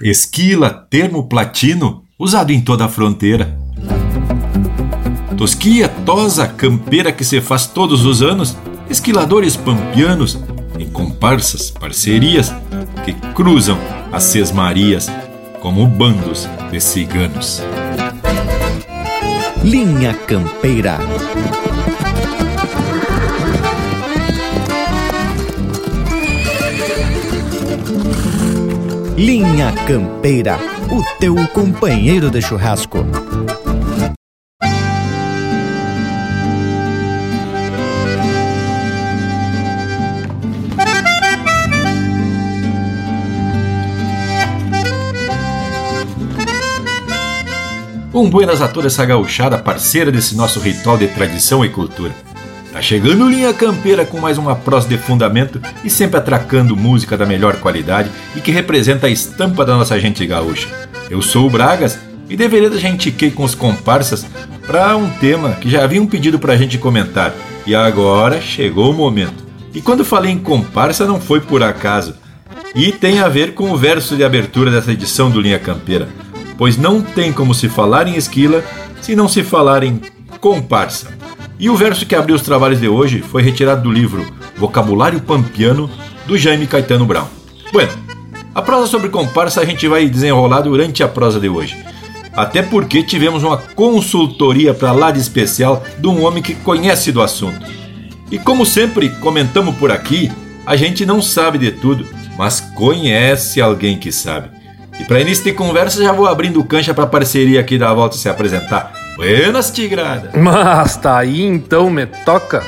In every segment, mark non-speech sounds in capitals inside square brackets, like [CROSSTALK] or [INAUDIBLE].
Esquila, termo platino, usado em toda a fronteira. Tosquia, tosa, campeira que se faz todos os anos, esquiladores pampianos, em comparsas, parcerias, que cruzam as sesmarias como bandos de ciganos. Linha Campeira. Linha Campeira, o teu companheiro de churrasco. Um buenas a toda essa gauchada parceira desse nosso ritual de tradição e cultura. Chegando linha campeira com mais uma prosa de fundamento e sempre atracando música da melhor qualidade e que representa a estampa da nossa gente gaúcha. Eu sou o Bragas e deveria deixar indiquei com os comparsas para um tema que já haviam pedido para a gente comentar e agora chegou o momento. E quando falei em comparsa não foi por acaso e tem a ver com o verso de abertura dessa edição do Linha Campeira, pois não tem como se falar em esquila se não se falar em comparsa. E o verso que abriu os trabalhos de hoje foi retirado do livro Vocabulário Pampiano, do Jaime Caetano Brown. Bueno, a prosa sobre comparsa a gente vai desenrolar durante a prosa de hoje. Até porque tivemos uma consultoria para lá de especial de um homem que conhece do assunto. E como sempre comentamos por aqui, a gente não sabe de tudo, mas conhece alguém que sabe. E para início de conversa já vou abrindo cancha para a parceria aqui da volta se apresentar. Buenas, tigrada. Mas tá aí então, me toca.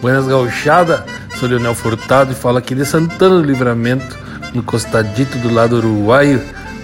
Buenas gauchada, sou Leonel Furtado e falo aqui de Santana do Livramento, no costadito do lado uruguaio,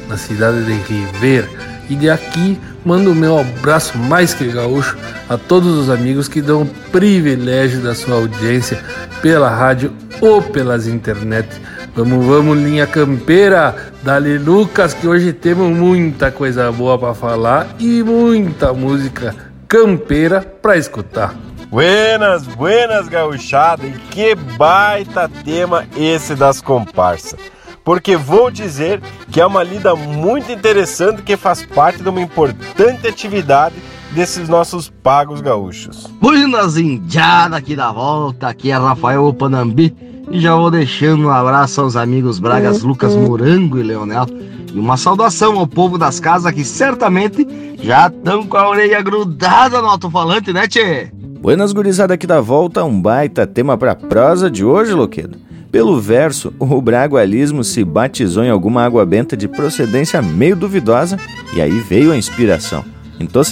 na cidade de Ribeira. E de aqui mando o meu abraço mais que gaúcho a todos os amigos que dão o privilégio da sua audiência pela rádio ou pelas internet Vamos, vamos, linha campeira. Dali Lucas, que hoje temos muita coisa boa para falar e muita música campeira para escutar. Buenas, buenas gauchada, e que baita tema esse das comparsas. Porque vou dizer que é uma lida muito interessante que faz parte de uma importante atividade desses nossos pagos gaúchos. Buenas indiada aqui da volta, aqui é Rafael Panambi e já vou deixando um abraço aos amigos Bragas Lucas Morango e Leonel. E uma saudação ao povo das casas que certamente já estão com a orelha grudada no alto-falante, né, Tchê? Buenas gurizada aqui da volta, um baita tema pra prosa de hoje, Loquedo. Pelo verso, o bragualismo se batizou em alguma água benta de procedência meio duvidosa e aí veio a inspiração. Então,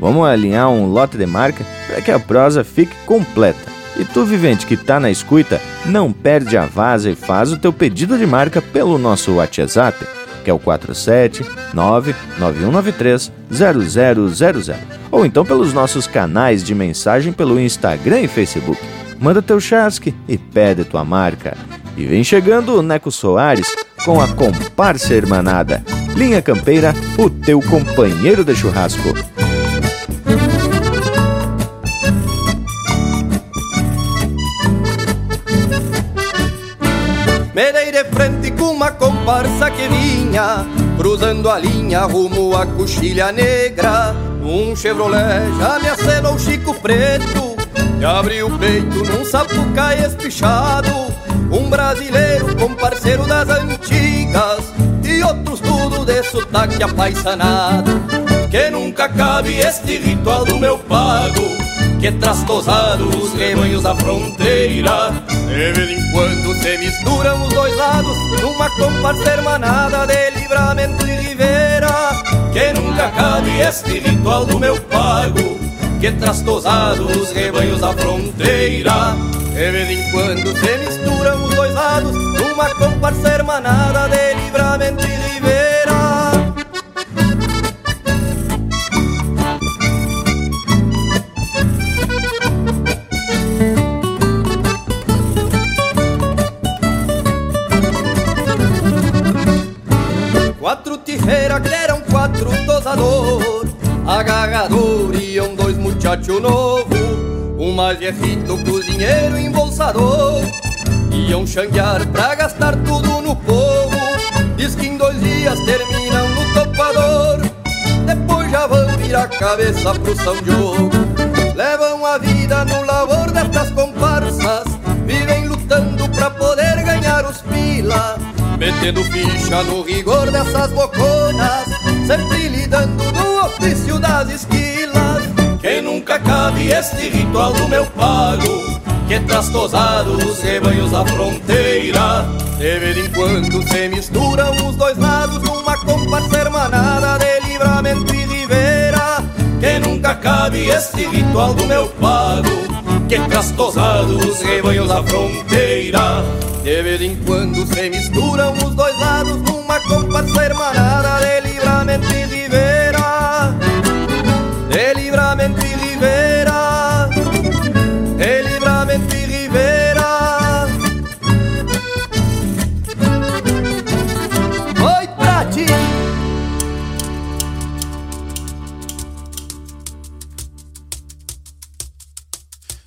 vamos alinhar um lote de marca para que a prosa fique completa. E tu, vivente que tá na escuta, não perde a vaza e faz o teu pedido de marca pelo nosso WhatsApp, que é o 47991930000. Ou então pelos nossos canais de mensagem pelo Instagram e Facebook. Manda teu chasque e pede tua marca. E vem chegando o Neco Soares com a comparsa hermanada. Linha Campeira, o teu companheiro de churrasco. Me dei de frente com uma comparsa que vinha Cruzando a linha rumo à coxilha negra. Um Chevrolet já me acenou o Chico Preto E abriu o peito num sapucai espichado Um brasileiro com parceiro das antigas E outros tudo de sotaque apaixonado. Que nunca cabe este ritual do meu pago que traz os rebanhos da fronteira. De vez em quando se misturam os dois lados numa comparsa hermanada de livramento e rivera. Que nunca cabe este ritual do meu pago, que traz tosado os rebanhos da fronteira. De vez em quando se misturam os dois lados numa comparsa hermanada de livramento e rivera. Quatro tosador Agarrador iam dois muchachos novo Um mais viejito, cozinheiro embolsador. Iam xanguear pra gastar tudo no povo Diz que em dois dias terminam no topador. Depois já vão virar a cabeça pro São Diogo. Levam a vida no labor destas comparsas Vivem lutando pra poder ganhar os pila Metendo ficha no rigor dessas boconas Sempre lidando no ofício das esquilas. Que nunca cabe este ritual do meu pago Que traz tosado os rebanhos da fronteira? De vez em quando se misturam os dois lados Numa comparsa hermanada de livramento e rivera. Que nunca cabe este ritual do meu pago Que traz tosado os rebanhos da fronteira? De vez em quando se misturam os dois lados numa comparsa hermanada de livramento e rivera. De livramento e rivera. De livramento rivera. Oi pra ti!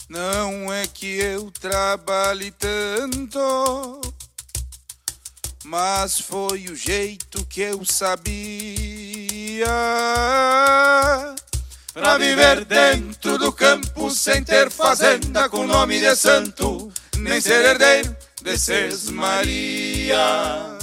Não é que eu trabalhe tanto, mas foi o jeito que eu sabia. Pra viver dentro do campo sem ter fazenda com nome de santo, nem ser herdeiro de Maria.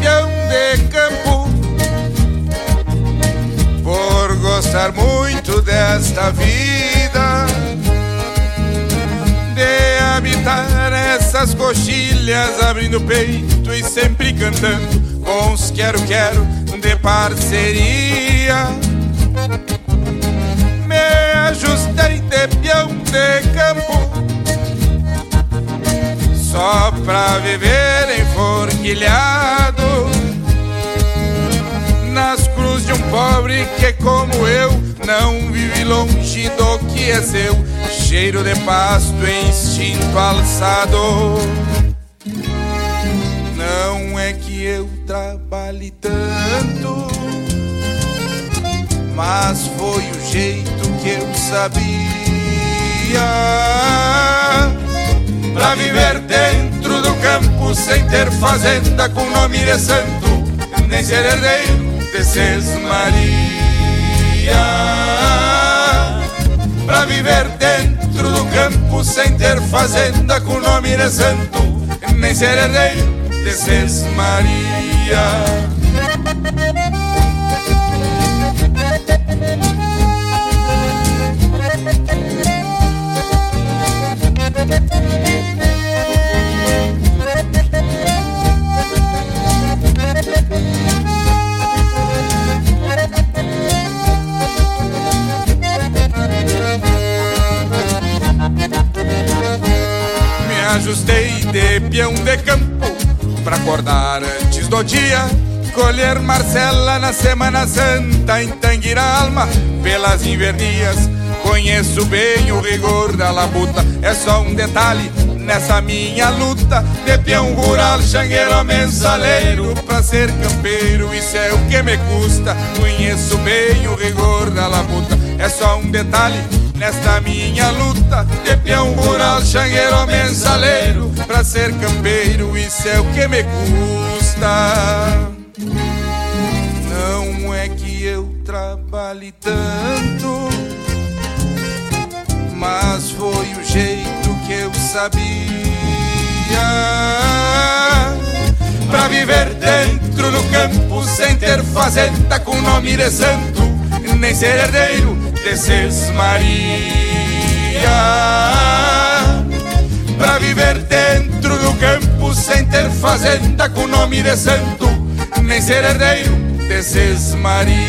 Peão de campo por gostar muito desta vida de habitar essas coxilhas abrindo peito e sempre cantando com os quero quero de parceria. Me ajustei de peão de campo só pra viver enforquilhado nas cruzes de um pobre que como eu não vive longe do que é seu. Cheiro de pasto e instinto alçado. Não é que eu trabalhe tanto mas foi o jeito que eu sabia. Pra viver dentro do campo sem ter fazenda com nome de santo, nem ser herdeiro de Sesmaria. Pra viver dentro do campo sem ter fazenda com nome de santo, nem ser herdeiro de Sesmaria. Ajustei de peão de campo pra acordar antes do dia. Colher Marcela na Semana Santa em Tanguira Alma pelas invernias. Conheço bem o rigor da labuta, é só um detalhe nessa minha luta de peão rural, xangueiro, mensaleiro pra ser campeiro. Isso é o que me custa. Conheço bem o rigor da labuta, é só um detalhe nesta minha luta de peão rural, xangueiro, mensaleiro pra ser campeiro. Isso é o que me custa. Não é que eu trabalhe tanto, mas foi o jeito que eu sabia. Pra viver dentro do campo sem ter fazenda com nome de santo, nem ser herdeiro de Sesmaria. Pra viver dentro do campo sem ter fazenda com nome de santo, nem ser herdeiro de Sesmaria.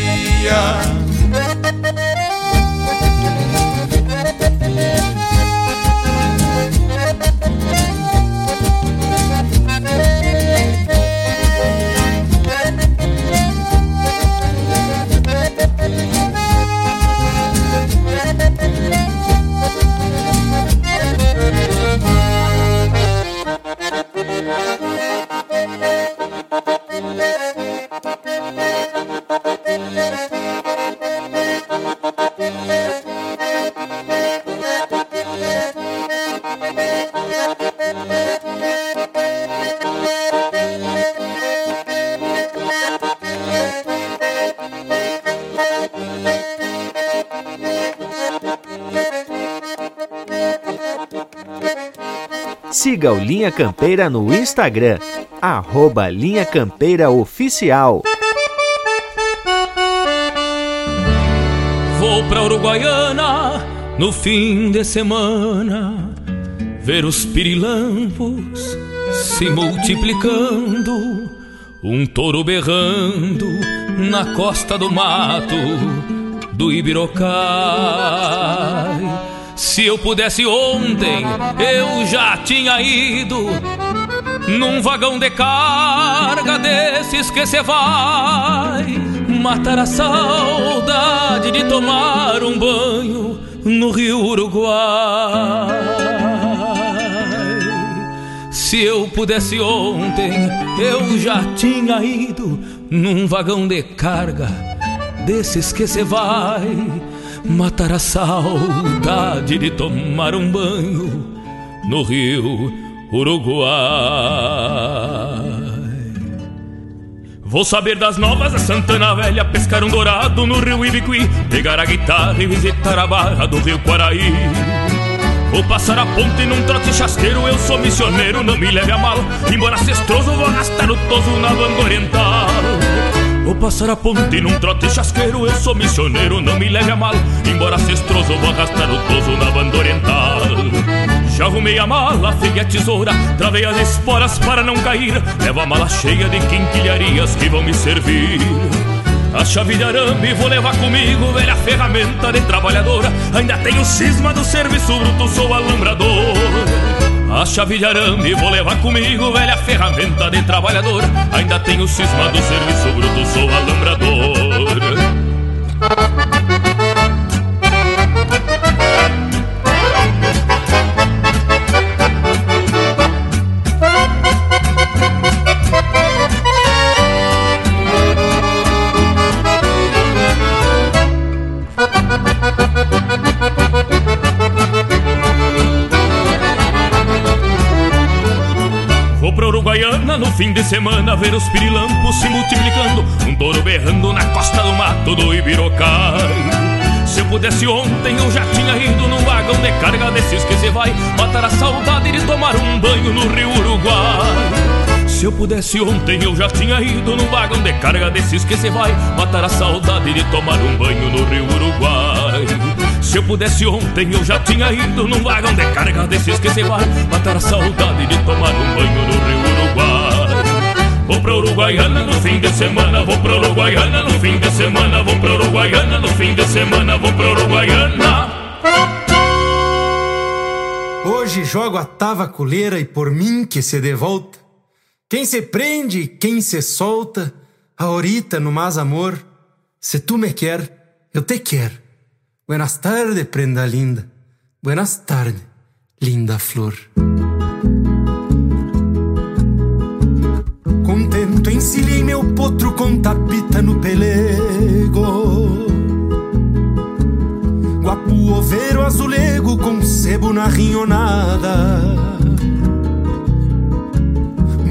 Siga o Linha Campeira no Instagram, arroba Linha Campeira Oficial. Vou pra Uruguaiana no fim de semana ver os pirilampos se multiplicando, um touro berrando na costa do mato do Ibirocai se eu pudesse ontem, eu já tinha ido num vagão de carga desses que cê vai matar a saudade de tomar um banho no Rio Uruguai. Se eu pudesse ontem, eu já tinha ido num vagão de carga desses que cê vai matar a saudade de tomar um banho no rio Uruguai. Vou saber das novas da Santana Velha, pescar um dourado no rio Ibiqui, pegar a guitarra e visitar a barra do rio Quaraí. Vou passar a ponte num trote chasqueiro, eu sou missioneiro, não me leve a mal. Embora cestroso, vou arrastar o toso na banda oriental. Vou passar a ponte num trote chasqueiro, eu sou missioneiro, não me leve a mal. Embora cestroso, vou arrastar o toso na banda oriental. Já arrumei a mala, figue a tesoura, travei as esporas para não cair. Levo a mala cheia de quinquilharias que vão me servir. A chave de arame vou levar comigo, velha ferramenta de trabalhadora. Ainda tenho cisma do serviço bruto, sou alambrador. A chave de arame vou levar comigo, velha ferramenta de trabalhador. Ainda tenho cisma do serviço bruto, sou alambrador. No fim de semana ver os pirilampos se multiplicando, um touro berrando na costa do mato do Ibirocai. Se eu pudesse ontem eu já tinha ido num vagão de carga desses que se vai matar a saudade de tomar um banho no Rio Uruguai. Se eu pudesse ontem eu já tinha ido num vagão de carga desses que se vai matar a saudade de tomar um banho no Rio Uruguai. Se eu pudesse ontem eu já tinha ido num vagão de carga desses que se vai matar a saudade de tomar um banho no Rio Uruguai. Vou pra Uruguaiana no fim de semana, vou pra Uruguaiana no fim de semana, vou pra Uruguaiana no fim de semana, vou pra Uruguaiana. Hoje jogo a tavaculeira e por mim que se dê volta. Quem se prende, quem se solta, ahorita no mais amor. Se tu me quer, eu te quero. Buenas tardes, prenda linda. Buenas tardes, linda flor. Contento encilhei meu potro com tapita no pelego. Guapu oveiro azulego com sebo na rinhonada.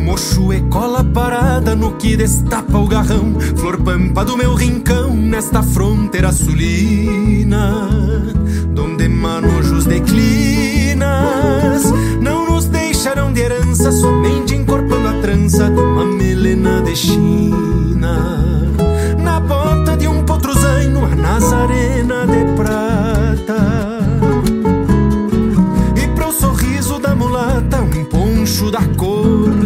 Mocho e cola parada no que destapa o garrão Flor pampa do meu rincão nesta fronteira sulina Donde manojos declinas Não nos deixarão de herança Somente encorpando a trança uma melena de China Na bota de um potruzaino A Nazarena de prata. E pro sorriso da mulata Um poncho da cor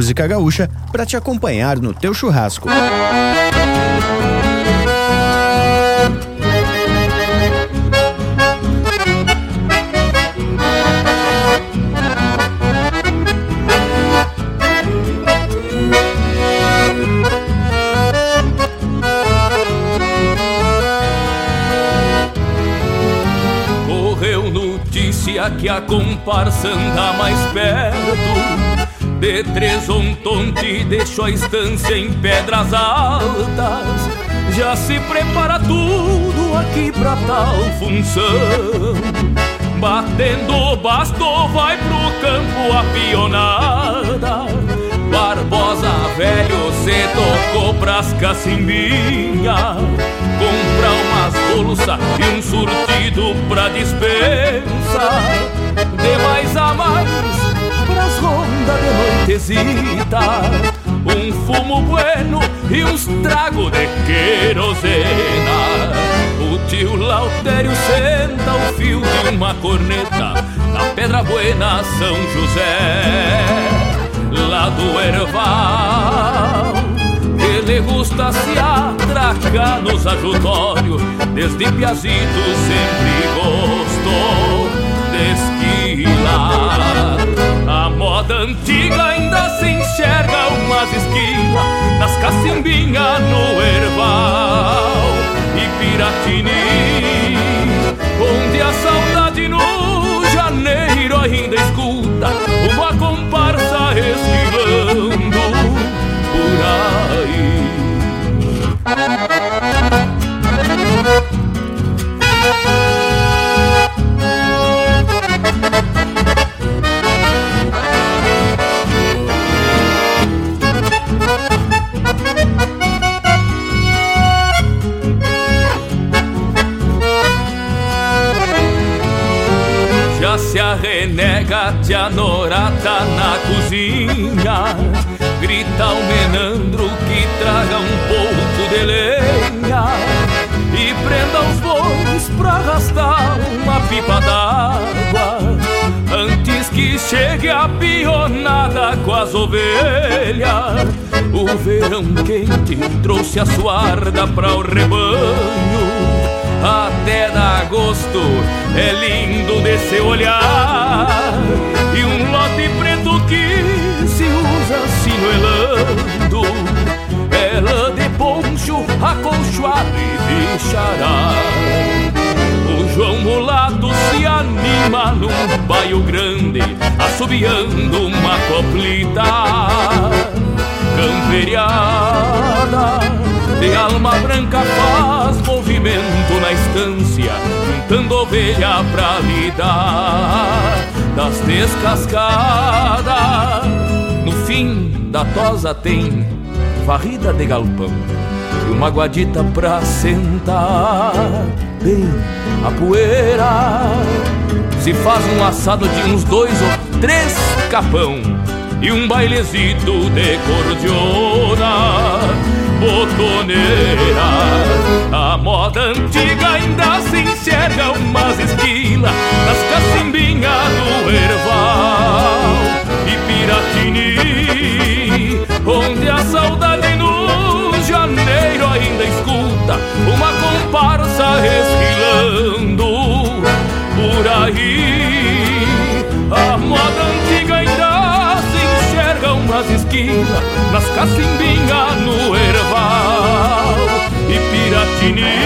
música gaúcha para te acompanhar no teu churrasco. que a comparsa anda mais perto De Tresontonte deixou a estância em pedras altas. Já se prepara tudo aqui pra tal função. Batendo o basto vai pro campo a pionada. Barbosa velho se tocou pras cacimbinhas Comprar umas bolsas e um surtido pra dispensa. De mais a mais pras rondas de noitezita Um fumo bueno e uns trago de querosena O tio Lautério senta o fio de uma corneta Na Pedra Buena São José lá do Erval. Ele gusta se atracar nos ajutórios, desde Piazito sempre gostou de esquilar. A moda antiga ainda se enxerga umas esquinas nas cacimbinhas no Erval e Piratini, onde a saudade no janeiro ainda escuta uma comparsa esquivando por aí. Se arrenega tia Norata na cozinha. Grita o menandro que traga um pouco de lenha. E prenda os bois pra arrastar uma pipa d'água. Antes que chegue a pionada com as ovelhas. O verão quente trouxe a suarda pra o rebanho até dar gosto. É lindo de se olhar e um lote preto que se usa sinuelando. Ela de poncho acolchoado e bichará. O João Mulato se anima num baio grande, assobiando uma coplita camperiada. De alma branca faz movimento na estância, juntando ovelha pra lidar das descascadas. No fim da tosa tem varrida de galpão e uma guadita pra sentar bem a poeira. Se faz um assado de uns dois ou três capão e um bailezito de cordiona botoneira. A moda antiga ainda se enxerga umas esquilas nas cacimbinhas do erval e Piratini, onde a saudade no janeiro ainda escuta uma comparsa esquilando por aí. A moda umas esquinas nas cacimbinhas no erval e Piratini,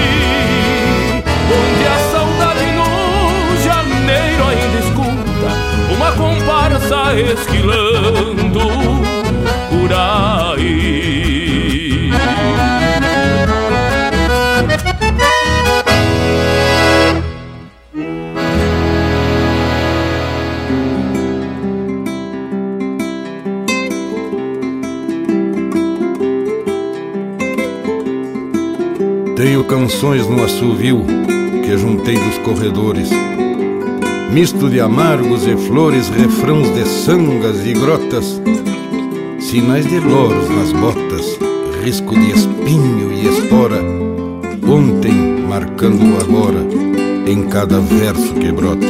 onde a saudade no janeiro ainda escuta uma comparsa esquilando por aí. Tenho canções no assovio que juntei dos corredores. Misto de amargos e flores, refrãos de sangas e grotas, sinais de loros nas botas, risco de espinho e espora, ontem marcando o agora em cada verso que brota.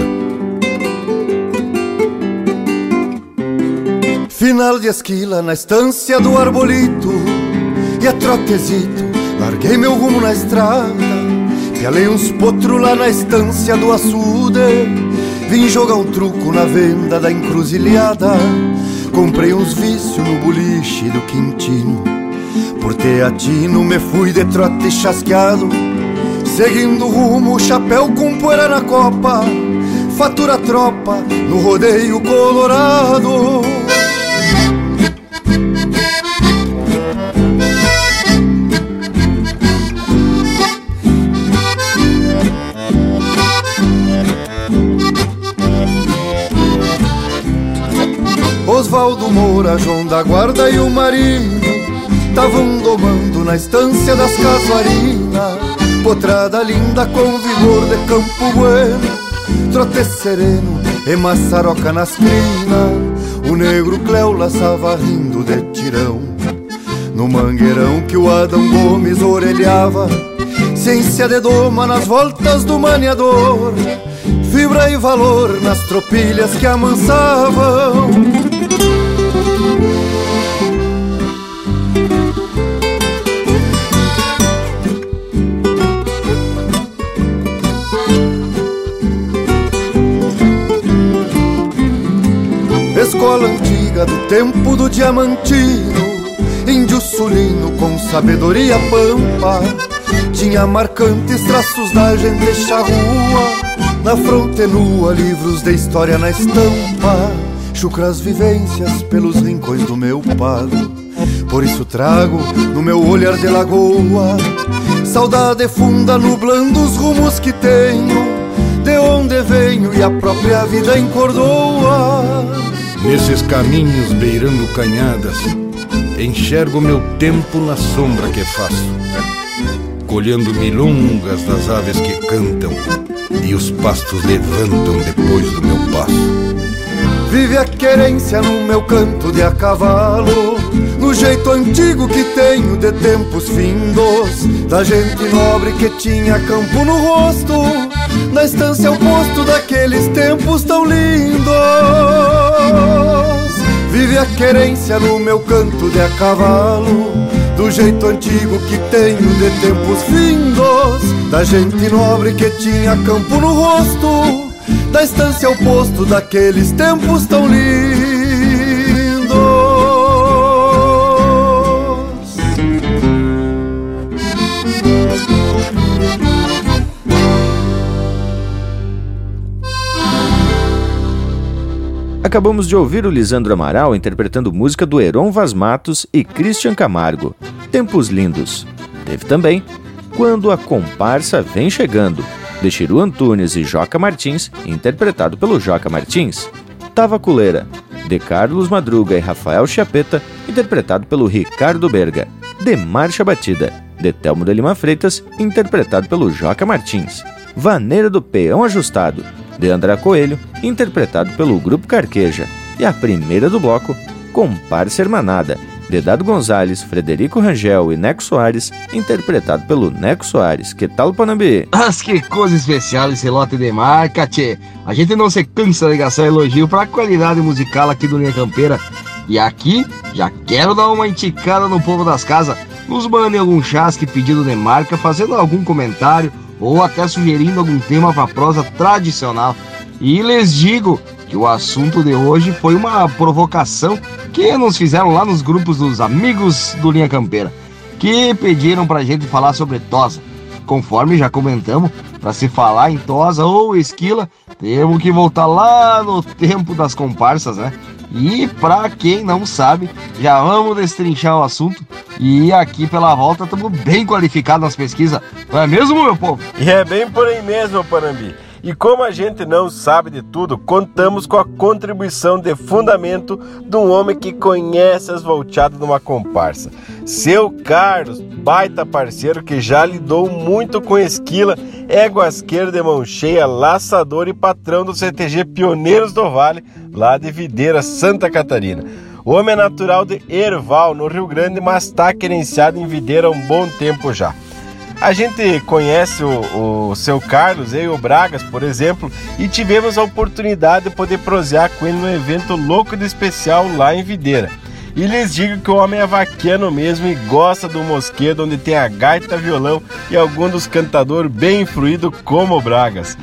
Final de esquila na estância do arbolito E a trotezito, larguei meu rumo na estrada Pialei uns potros lá na estância do açude. Vim jogar um truco na venda da encruzilhada. Comprei uns vícios no boliche do Quintino Por teatino me fui de trote chasqueado. Seguindo rumo, chapéu com poeira na copa. Fatura tropa no rodeio colorado Moura, João da Guarda e o Marinho Tavam domando na estância das casuarinas. Potrada linda com vigor de campo bueno Trote sereno e maçaroca nas crinas. O negro Cléo laçava rindo de tirão. No mangueirão que o Adão Gomes orelhava Ciência de doma nas voltas do maniador. Fibra e valor nas tropilhas que amansavam Do tempo do diamantino Índio sulino com sabedoria pampa Tinha marcantes traços da gente charrua Na fronte nua, livros de história na estampa Chucras vivências pelos rincões do meu pago Por isso trago no meu olhar de lagoa Saudade funda nublando os rumos que tenho De onde venho e a própria vida encordoa Nesses caminhos beirando canhadas, enxergo meu tempo na sombra que faço, colhendo milongas das aves que cantam e os pastos levantam depois do meu passo. Vive a querência no meu canto de a cavalo No jeito antigo que tenho de tempos findos Da gente nobre que tinha campo no rosto Na estância oposto daqueles tempos tão lindos Vive a querência no meu canto de a cavalo Do jeito antigo que tenho de tempos findos Da gente nobre que tinha campo no rosto da estância ao posto daqueles tempos tão lindos. Acabamos de ouvir o Lisandro Amaral interpretando música do Heron Vaz Matos e Christian Camargo, Tempos Lindos. Teve também Quando a Comparsa Vem Chegando, de Chiru Antunes e Joca Martins, interpretado pelo Joca Martins. Tavaculeira, de Carlos Madruga e Rafael Chiapeta, interpretado pelo Ricardo Berga. De Marcha Batida, de Telmo de Lima Freitas, interpretado pelo Joca Martins. Vaneira do Peão Ajustado, de André Coelho, interpretado pelo Grupo Carqueja. E a primeira do bloco, Comparsa Hermanada, de Dado Gonzalez, Frederico Rangel e Neco Soares, interpretado pelo Neco Soares. Que tal, Panambi? Mas que coisa especial esse lote de marca, tchê. A gente não se cansa de gastar elogio pra qualidade musical aqui do Linha Campeira. E aqui, já quero dar uma enticada no povo das casas, nos mandem algum chasque pedido de marca, fazendo algum comentário ou até sugerindo algum tema para prosa tradicional. E lhes digo que o assunto de hoje foi uma provocação que nos fizeram lá nos grupos dos amigos do Linha Campeira, que pediram para a gente falar sobre tosa. Conforme já comentamos, para se falar em tosa ou esquila, temos que voltar lá no tempo das comparsas, né? E para quem não sabe, já vamos destrinchar o assunto. E aqui pela volta estamos bem qualificados nas pesquisas, não é mesmo, meu povo? E é bem por aí mesmo, Panambi. E como a gente não sabe de tudo, contamos com a contribuição de fundamento de um homem que conhece as volteadas de uma comparsa. Seu Carlos, baita parceiro que já lidou muito com esquila, éguasqueiro de mão cheia, laçador e patrão do CTG Pioneiros do Vale, lá de Videira, Santa Catarina. O homem é natural de Erval, no Rio Grande, mas está querenciado em Videira há um bom tempo já. A gente conhece o, o seu Carlos, eu e o Bragas, por exemplo, e tivemos a oportunidade de poder prosear com ele no evento louco de especial lá em Videira. E lhes digo que o homem é vaquiano mesmo e gosta do mosquedo onde tem a gaita, violão e algum dos cantadores bem influído como o Bragas.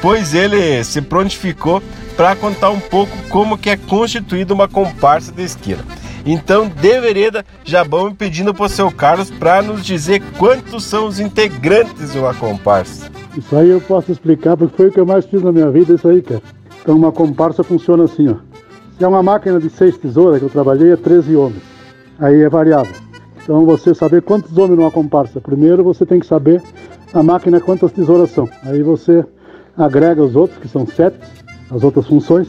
Pois ele se prontificou para contar um pouco como que é constituída uma comparsa de esquina. Então, de vereda, já vamos pedindo para o seu Carlos para nos dizer quantos são os integrantes de uma comparsa. Isso aí eu posso explicar porque foi o que eu mais fiz na minha vida, isso aí, cara. Então, uma comparsa funciona assim, ó. Se é uma máquina de seis tesouras que eu trabalhei, é 13 homens. Aí é variável. Então, você saber quantos homens numa comparsa. Primeiro, você tem que saber a máquina quantas tesouras são. Aí você agrega os outros, que são sete, as outras funções,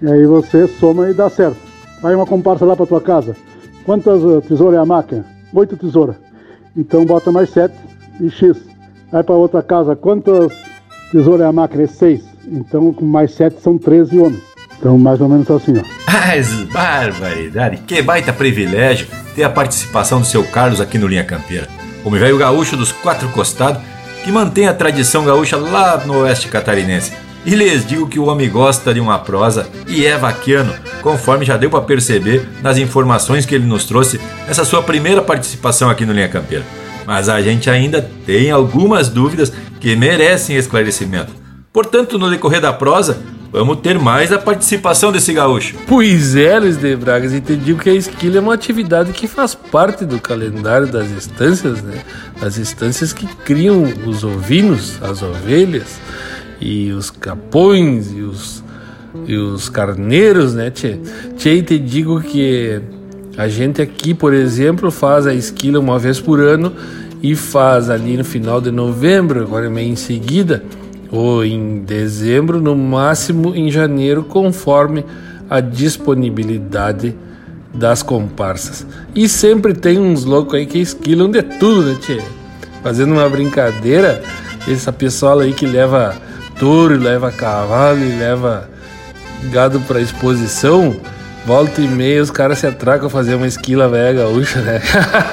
e aí você soma e dá certo. Vai uma comparsa lá para tua casa. Quantas uh, tesouras é a máquina? Oito tesouras. Então bota mais sete e X. Vai para outra casa. Quantas tesouras é a máquina? É seis. Então com mais sete são 13 homens. Então mais ou menos assim, ó. Mas barbaridade, que baita privilégio ter a participação do seu Carlos aqui no Linha Campeira. O velho gaúcho dos quatro costados que mantém a tradição gaúcha lá no oeste catarinense e lhes digo que o homem gosta de uma prosa e é vaquiano, conforme já deu para perceber nas informações que ele nos trouxe nessa sua primeira participação aqui no Linha Campeira. Mas a gente ainda tem algumas dúvidas que merecem esclarecimento. Portanto, no decorrer da prosa, vamos ter mais a participação desse gaúcho. Pois é, Luiz de Bragas, e te digo que a esquila é uma atividade que faz parte do calendário das estâncias, né? Das estâncias que criam os ovinos, as ovelhas e os capões e os, e os carneiros, né, tchê? Tchê, te digo que a gente aqui, por exemplo, faz a esquila uma vez por ano e faz ali no final de novembro, agora meio em seguida, ou em dezembro, no máximo em janeiro, conforme a disponibilidade das comparsas. E sempre tem uns loucos aí que esquilam de tudo, né, tchê? Fazendo uma brincadeira, essa pessoa aí que leva touro, leva cavalo e leva gado para exposição, volta e meia os caras se atracam a fazer uma esquila velha gaúcha, né?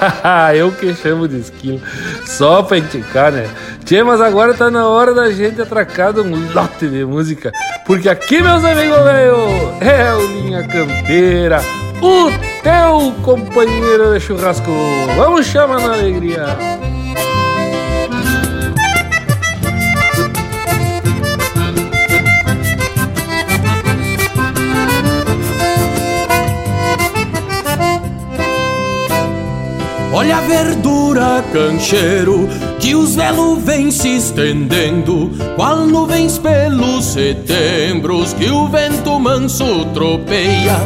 [LAUGHS] Eu que chamo de esquila, só pra indicar, né? Tchê, mas agora tá na hora da gente atracar um lote de música, porque aqui, meus amigos velho, é o Linha Campeira, o teu companheiro de churrasco. Vamos chamar na alegria. Olha a verdura, cancheiro, que os velos vêm se estendendo, qual nuvens pelos setembros que o vento manso tropeia.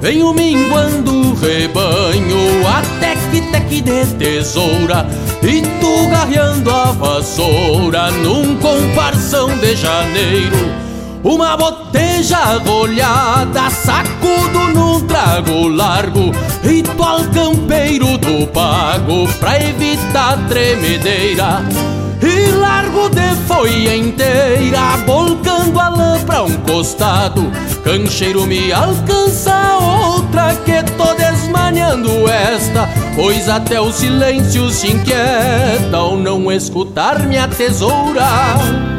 Venho minguando o rebanho até que teque de tesoura E tu garreando a vassoura num comparsão de janeiro uma boteja rolhada, sacudo num trago largo Ritual campeiro do pago pra evitar tremedeira. E largo de folha inteira, volcando a lã pra um costado. Cancheiro me alcança outra que tô desmanhando esta Pois até o silêncio se inquieta ao não escutar minha tesoura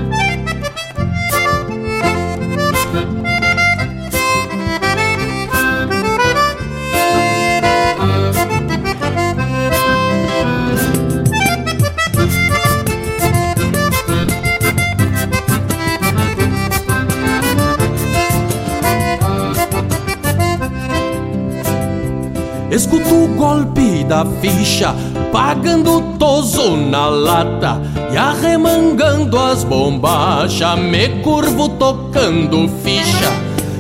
golpe da ficha, pagando toso na lata e arremangando as bombachas, me curvo tocando ficha.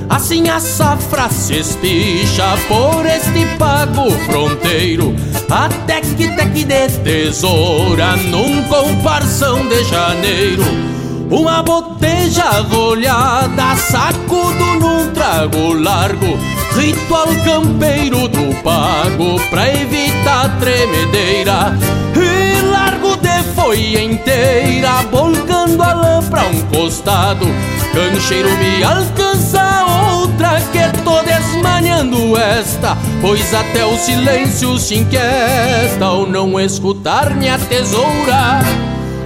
Assim a safra se espicha por este pago fronteiro, até que teque de tesoura num comparsão de janeiro. Uma boteja rolhada, sacudo num trago largo Ritual campeiro do pago pra evitar tremedeira. E largo de folha inteira, volcando a lã pra um costado. Cancheiro me alcança outra que tô desmanhando esta Pois até o silêncio se inquieta ao não escutar minha tesoura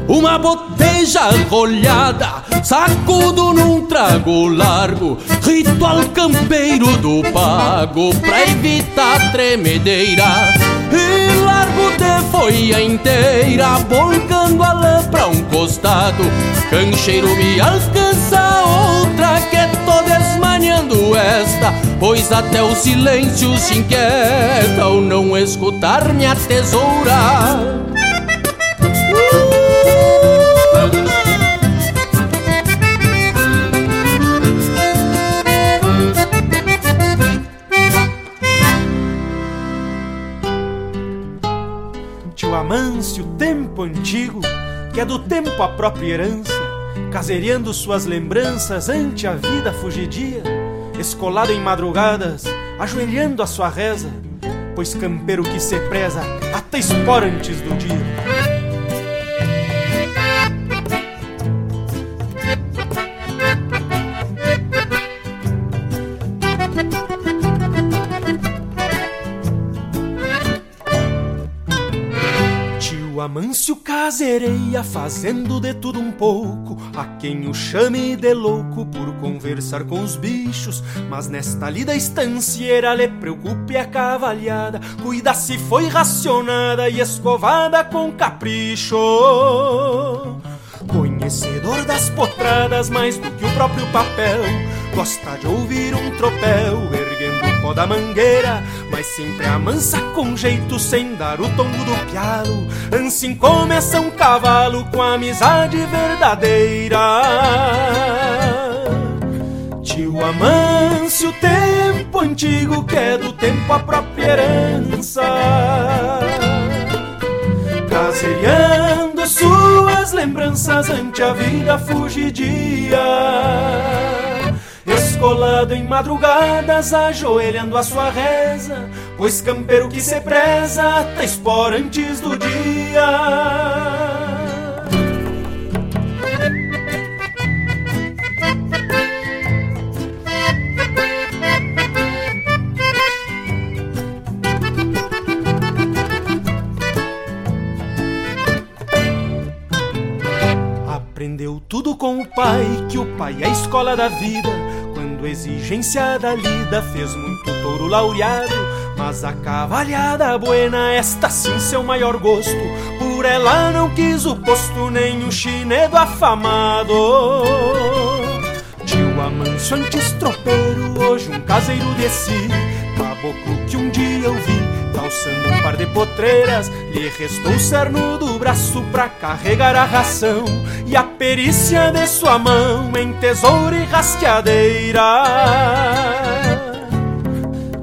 uma boteja rolhada, sacudo num trago largo, ritual campeiro do pago pra evitar tremedeira. E largo de folha inteira, volcando a lã pra um costado, cancheiro me alcança outra que tô desmanhando esta, pois até o silêncio se inquieta ao não escutar minha tesoura. Que é do tempo a própria herança, casereando suas lembranças ante a vida fugidia, escolado em madrugadas, ajoelhando a sua reza, pois campeiro que se preza até espora antes do dia. Amâncio casereia, fazendo de tudo um pouco. A quem o chame de louco por conversar com os bichos. Mas nesta lida estancieira lhe preocupe a cavalhada. Cuida se foi racionada e escovada com capricho. Conhecedor das potradas mais do que o próprio papel, gosta de ouvir um tropel erguendo o pó da mangueira, mas sempre amansa com jeito sem dar o tombo do pialo. Assim começa um cavalo com amizade verdadeira. Tio Amâncio, tempo antigo que é do tempo a própria herança. Caseiriando suas lembranças ante a vida fugidia Escolado em madrugadas, ajoelhando a sua reza Pois campeiro que se preza, tá espora antes do dia Aprendeu tudo com o pai, que o pai é a escola da vida. Exigência da lida fez muito touro laureado. Mas a cavalhada buena, esta sim seu maior gosto. Por ela não quis o posto, nem o chinedo afamado. Tio Amâncio antes tropeiro, hoje um caseiro de si. Caboclo que um dia eu vi calçando um par de potreiras, lhe restou o cerno do braço pra carregar a ração e a perícia de sua mão em tesoura e rasqueadeira.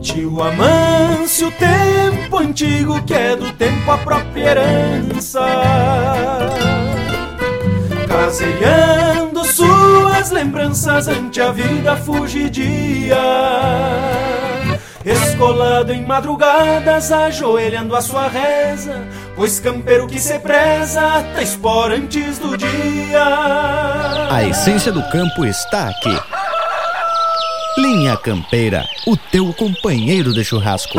Tio Amâncio, tempo antigo que é do tempo a própria herança caseando suas lembranças ante a vida fugidia. Escolado em madrugadas, ajoelhando a sua reza, pois campeiro que se preza, tá espora antes do dia. A essência do campo está aqui. Linha Campeira, o teu companheiro de churrasco.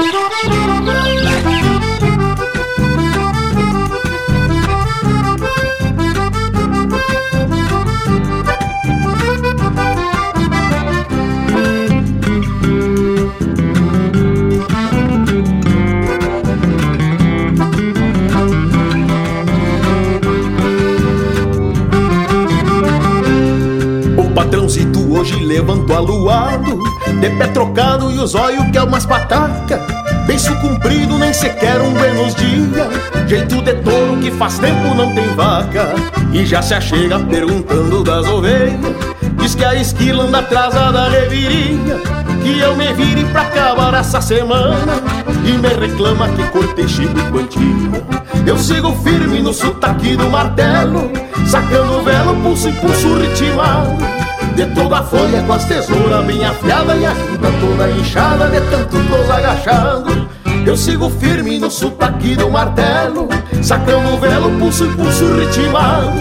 Patrãozito hoje levantou aluado De pé trocado e os olhos que é umas pataca. Beiço comprido, nem sequer um buenos dia Jeito de touro que faz tempo não tem vaca. E já se achega perguntando das ovelhas. Diz que a esquila anda atrasada da reviria. Que eu me vire pra acabar essa semana. E me reclama que cortei chico e quantia Eu sigo firme no sotaque do martelo. Sacando velo, pulso e pulso ritmado de toda a folha com as tesouras bem afiada E a junta toda inchada de tanto tos agachado Eu sigo firme no sotaque do martelo Sacando o velo, pulso e pulso ritmado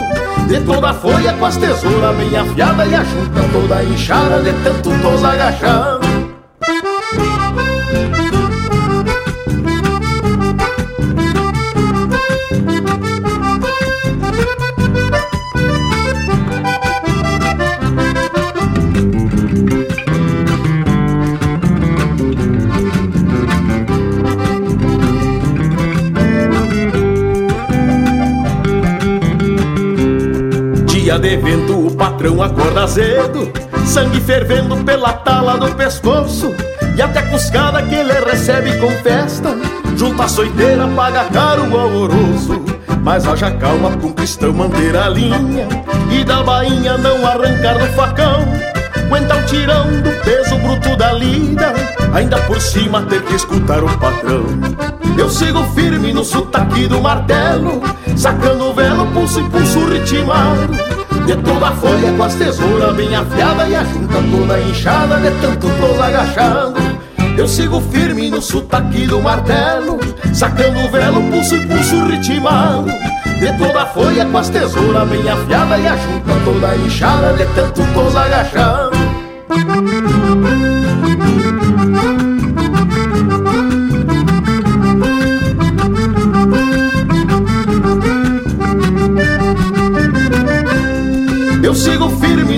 De toda a folha com as tesouras bem afiada E a junta toda inchada de tanto tos agachado dia de vento o patrão acorda cedo Sangue fervendo pela tala do pescoço E até cuscada que ele recebe com festa Junta a soiteira, paga caro o alvoroço. Mas haja calma com cristão manter a linha E da bainha não arrancar do facão. Aguenta o tirão do peso bruto da lida Ainda por cima ter que escutar o patrão. Eu sigo firme no sotaque do martelo Sacando o velo, pulso e pulso ritmado de toda a folha com as tesouras bem afiada E a junta toda inchada de tanto tos agachado Eu sigo firme no sotaque do martelo Sacando o velo, pulso e pulso ritmado De toda a folha com as tesouras bem afiada E a junta toda inchada de tanto tos agachado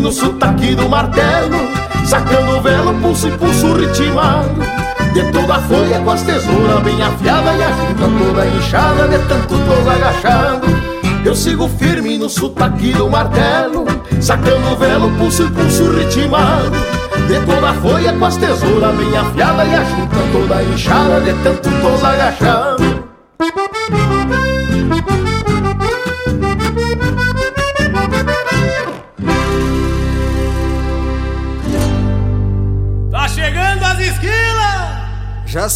no sotaque do martelo Sacando o velo, pulso e pulso ritmado De toda a folha com as tesouras bem afiada E a junta toda inchada de tanto tos agachado. Eu sigo firme no sotaque do martelo Sacando o velo, pulso e pulso ritmado De toda a folha com as tesouras bem afiada E a junta toda inchada de tanto tos agachado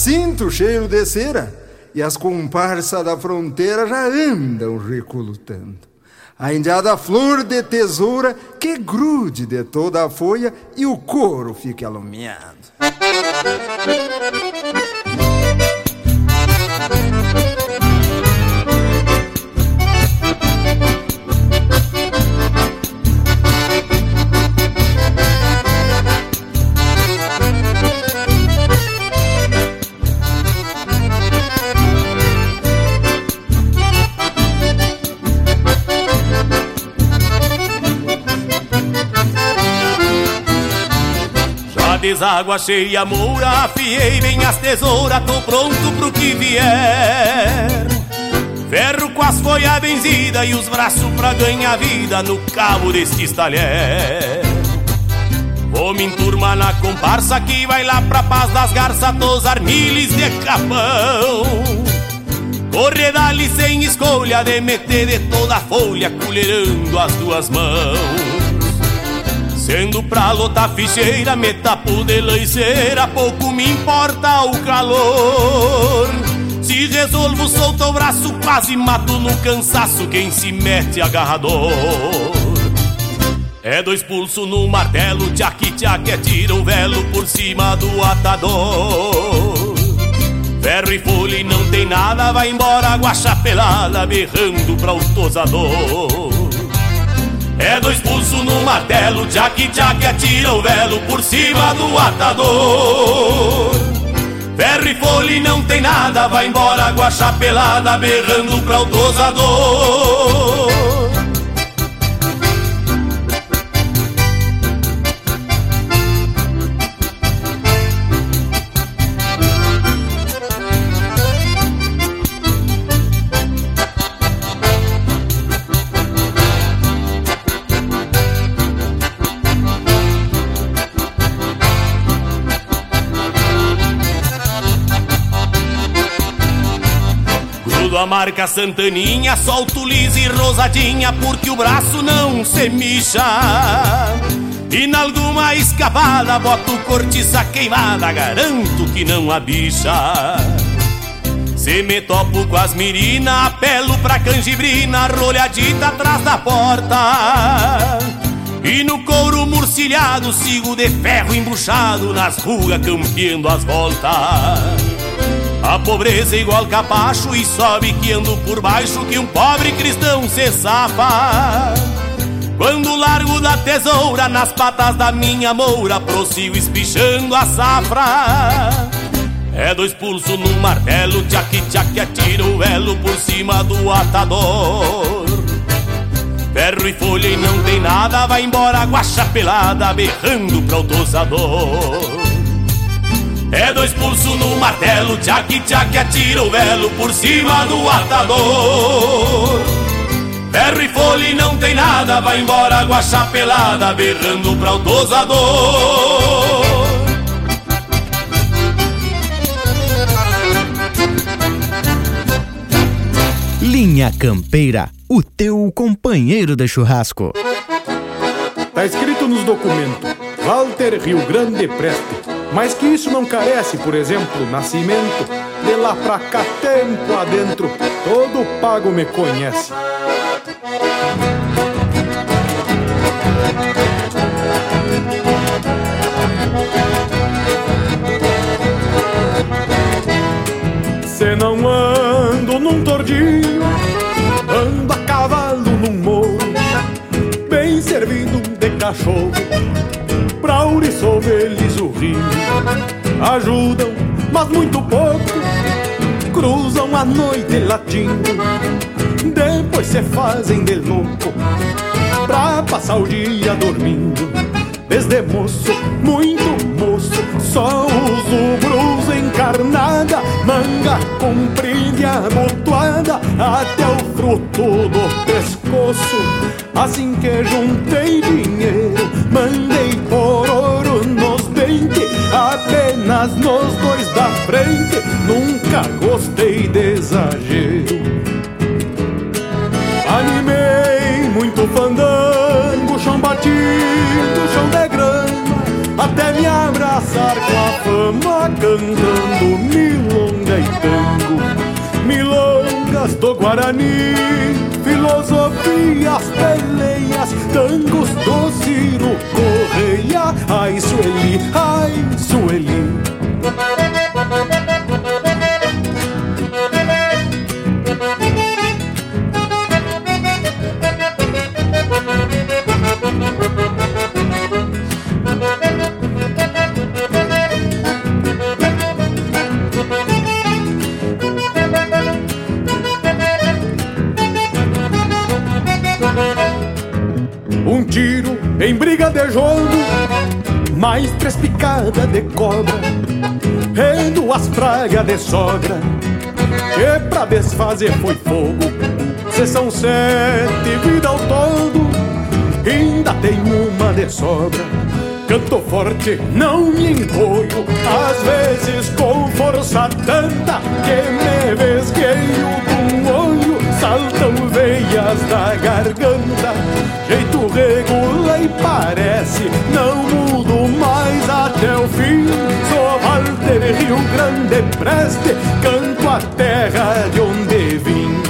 sinto o cheiro de cera e as comparsas da fronteira já andam recolutando. A indiada flor de tesoura que grude de toda a folha e o couro fique alumiado. Deságua cheia moura, afiei bem as tesouras, tô pronto pro que vier. Ferro com as folhas benzidas e os braços pra ganhar vida no cabo destes talher. Vou me enturmar na comparsa que vai lá pra paz das garças tosar miles de capão. Correr dali sem escolha de meter de toda a folha, colherando as duas mãos. Sendo pra lotar ficheira, metapo de leiceira, pouco me importa o calor. Se resolvo, solto o braço, quase mato no cansaço quem se mete agarrador. É dois pulsos no martelo, tchac tchac, é tira o velo por cima do atador. Ferro e folha e não tem nada, vai embora guacha pelada, berrando pra o tosador. É dois pulsos no martelo, tchac tchac, atira o velo por cima do atador. Ferro e folha não tem nada, vai embora guacha pelada, berrando pra o tosador. A marca Santaninha, solto lisa e rosadinha, porque o braço não se mixa. E na alguma escapada, boto cortiça queimada, garanto que não há bicha. Se me topo com as mirina, apelo pra canjibrina, rolhadita atrás da porta. E no couro murcilhado, sigo de ferro embuchado, nas rugas campeando as voltas. A pobreza é igual capacho e sobe que ando por baixo que um pobre cristão se safa. Quando largo da tesoura nas patas da minha moura, prossigo espichando a safra. É dois pulsos no martelo, tchac tchac, atira o elo por cima do atador. Ferro e folha e não tem nada, vai embora guacha pelada, berrando pra o. É dois pulsos no martelo, tchac tchac, atira o velo por cima do atador. Ferro e folha e não tem nada, vai embora guacha pelada, berrando pra o tosador. Linha Campeira, o teu companheiro de churrasco. Tá escrito nos documentos, Walter Rio Grande Preste. Mas que isso não carece, por exemplo, nascimento. De lá pra cá, tempo adentro, todo pago me conhece. Se não ando num tordinho, ando a cavalo num morro, bem servido de cachorro pra ouriço eles o rio. Ajudam, mas muito pouco, cruzam a noite latindo, depois se fazem de louco pra passar o dia dormindo. Desde moço, muito moço, só uso brusa encarnada, manga comprida e abotoada até o fruto do pescoço. Assim que juntei dinheiro, mandei apenas nos dois da frente, nunca gostei de exagero. Animei muito fandango, chão batido, chão de grama, até me abraçar com a fama, cantando milonga e tango. Milongas do Guarani, filosofias, peleias, tangos do Ciro Correia. Ai, Sueli, ai, briga de jogo, mais três picadas de cobra, e duas pragas de sogra, que pra desfazer foi fogo. Se são sete vida ao todo, ainda tem uma de sobra. canto forte, não me encolho, às vezes com força tanta que me vesgueio saltam veias da garganta, jeito regula e parece, não mudo mais até o fim, sou Walter Rio Grande Preste, canto a terra de onde vim.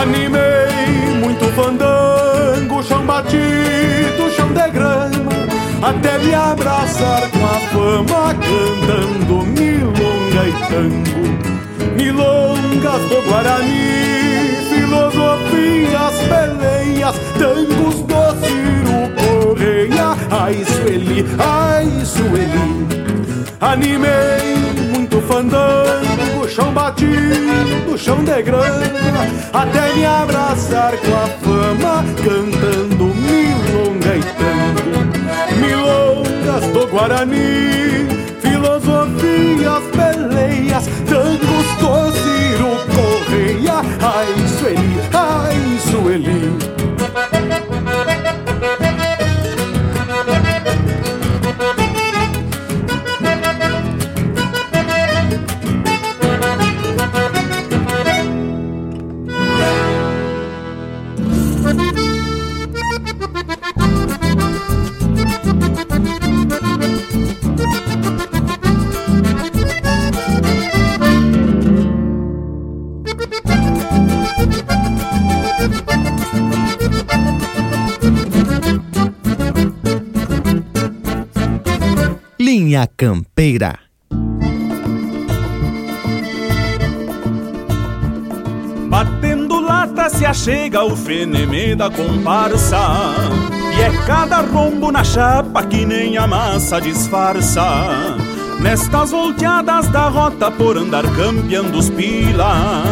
Animei muito fandango, chão batido, chão de grama, até me abraçar com a fama, cantando milonga e tango. Milongas do Guarani, filosofias, peleias, tangos do Ciro Correia. Ai, Sueli, ai, Sueli, animei muito fandango, chão batido, chão de grama, até me abraçar com a fama, cantando milonga e tango. Milongas do Guarani, filosofias, peleias, tangos Correia. Linha Campeira. Batendo lata se achega o feneme da comparsa. E é cada rombo na chapa que nem a massa disfarça. Nestas volteadas da rota por andar campeando os pila.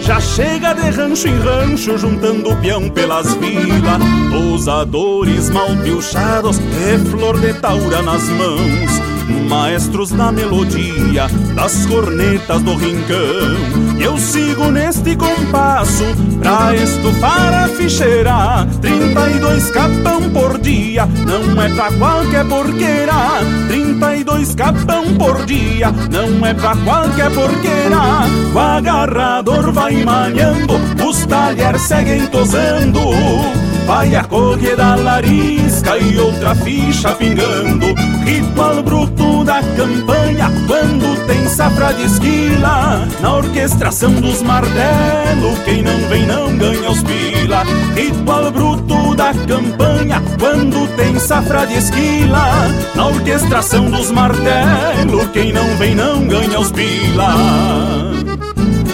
Já chega de rancho em rancho juntando peão pelas vilas Tosadores mal piochados e flor de taura nas mãos Maestros da melodia, das cornetas do rincão. Eu sigo neste compasso pra estufar a ficheira. 32 capão por dia, não é pra qualquer porqueira. 32 capão por dia, não é pra qualquer porqueira. O agarrador vai manhando, os talher seguem tosando. Vai a correr da larisca e outra ficha pingando. Ritual bruto da campanha quando tem safra de esquila. Na orquestração dos martelos quem não vem não ganha os pila. Ritual bruto da campanha quando tem safra de esquila. Na orquestração dos martelos quem não vem não ganha os pila.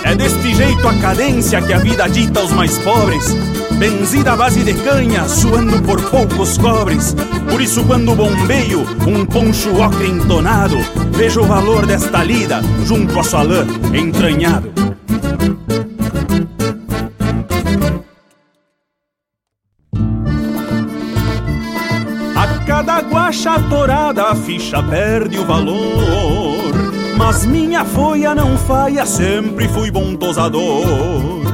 É deste jeito a cadência que a vida dita aos mais pobres Benzida à base de canha, suando por poucos cobres. Por isso quando bombeio um poncho ocre entonado. Vejo o valor desta lida junto a sua lã entranhado. A cada guacha torada a ficha perde o valor. Mas minha foia não falha, sempre fui bom tosador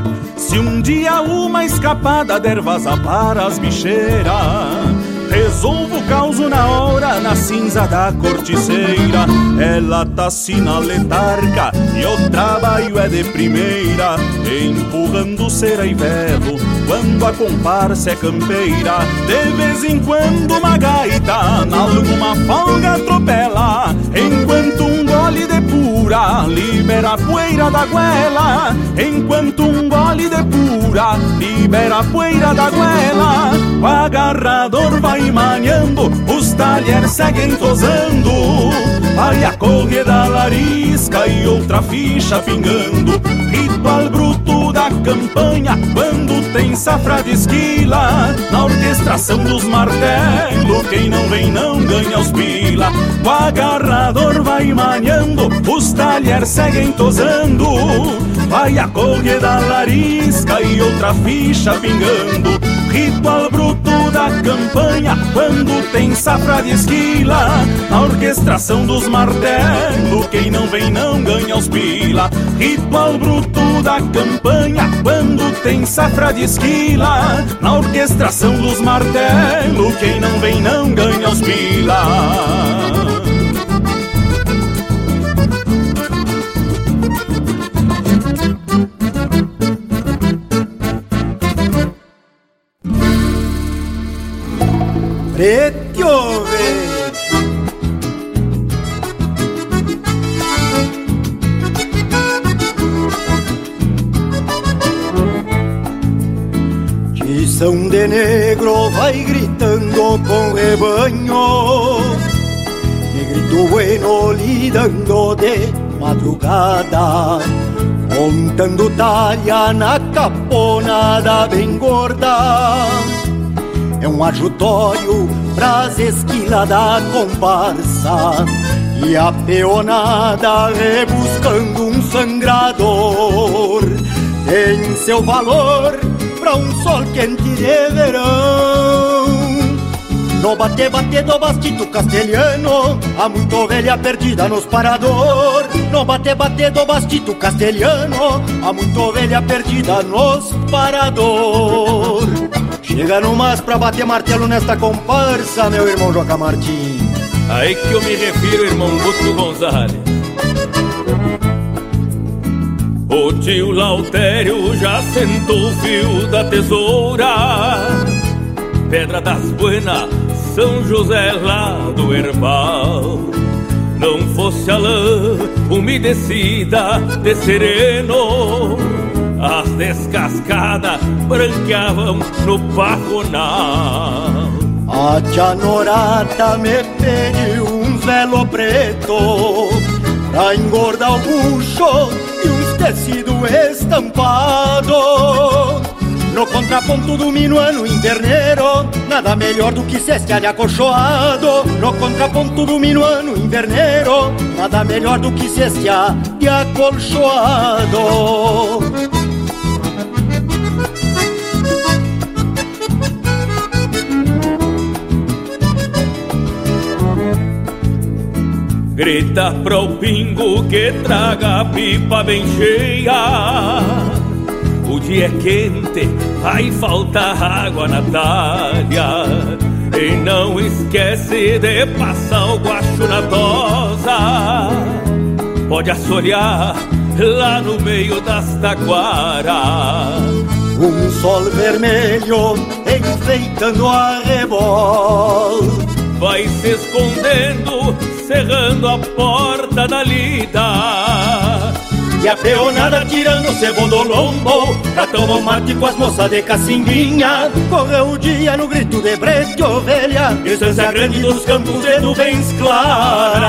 se um dia uma escapada der vaza para as bicheiras Resolvo o causo na hora, na cinza da corticeira. Ela tá sinaletarca e o trabalho é de primeira Empurrando cera e velo quando a comparsa é campeira. De vez em quando uma gaita, nalguma folga atropela Enquanto um gole de libera poeira da goela Enquanto um gole de pura libera poeira da goela O agarrador vai manhando, os talheres seguem tosando Vai a correr da larisca e outra ficha pingando. Ritual bruto da campanha quando tem safra de esquila. Na orquestração dos martelos Quem não vem não ganha os pila. O agarrador vai manhando Os talheres seguem tosando. Vai a correr da larisca E outra ficha pingando. Ritual bruto da campanha quando tem safra de esquila. Na orquestração dos martelos, quem não vem não ganha os pila. Ritual bruto da campanha quando tem safra de esquila. Na orquestração dos martelos, quem não vem não ganha os pila. Piove. Tição de negro vai gritando com rebanho Negrito bueno lidando de madrugada Montando talha na caponada bem gorda é um ajutório pras esquilas da comparsa. E a peonada rebuscando um sangrador Tem seu valor pra um sol quente de verão. No bate-bate do bastito castelhano Há muita ovelha perdida nos parador. No bate-bate do bastito castelhano Há muita ovelha perdida nos parador Chega no mas pra bater martelo nesta comparsa, meu irmão Joca Martins. Aí que eu me refiro, irmão Guto Gonzalez. O tio Lautério já sentou o fio da tesoura. Pedra das Buenas, São José lá do Herbal. Não fosse a lã umedecida de sereno as descascadas branqueavam no pajonal. A tia Norata me pediu um velo preto Pra engordar o bucho e uns tecido estampado. No contraponto do minuano inverneiro Nada melhor do que cestia de acolchoado. No contraponto do minuano inverneiro Nada melhor do que cestia de acolchoado Grita pro pingo que traga a pipa bem cheia. O dia é quente, aí falta água na talha. E não esquece de passar o guacho na tosa. Pode assorear lá no meio das taquaras. Um sol vermelho enfeitando a rebol. Vai se escondendo cerrando a porta da lida. E a peonada tirando o cebo do lombo Pra tomar mate com as moças de cacimbinha Correu o dia no grito de brete ovelha Distância grande dos campos de nuvens claras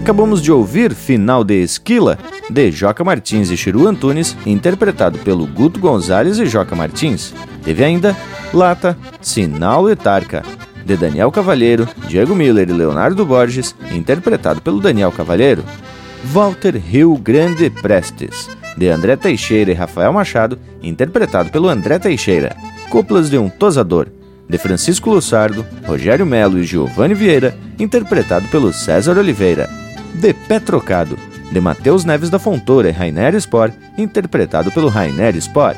Acabamos de ouvir Final de Esquila, de Joca Martins e Chiru Antunes, interpretado pelo Guto Gonzalez e Joca Martins. Teve ainda Lata, Sinal e Tarca, de Daniel Cavalheiro, Diego Miller e Leonardo Borges, interpretado pelo Daniel Cavalheiro. Walter Rio Grande Prestes, de André Teixeira e Rafael Machado, interpretado pelo André Teixeira. Coplas de um Tosador, de Francisco Lussardo, Rogério Melo e Giovanni Vieira, interpretado pelo César Oliveira. De Pé Trocado, de Matheus Neves da Fontoura e Rainer Spor, interpretado pelo Rainer Spor.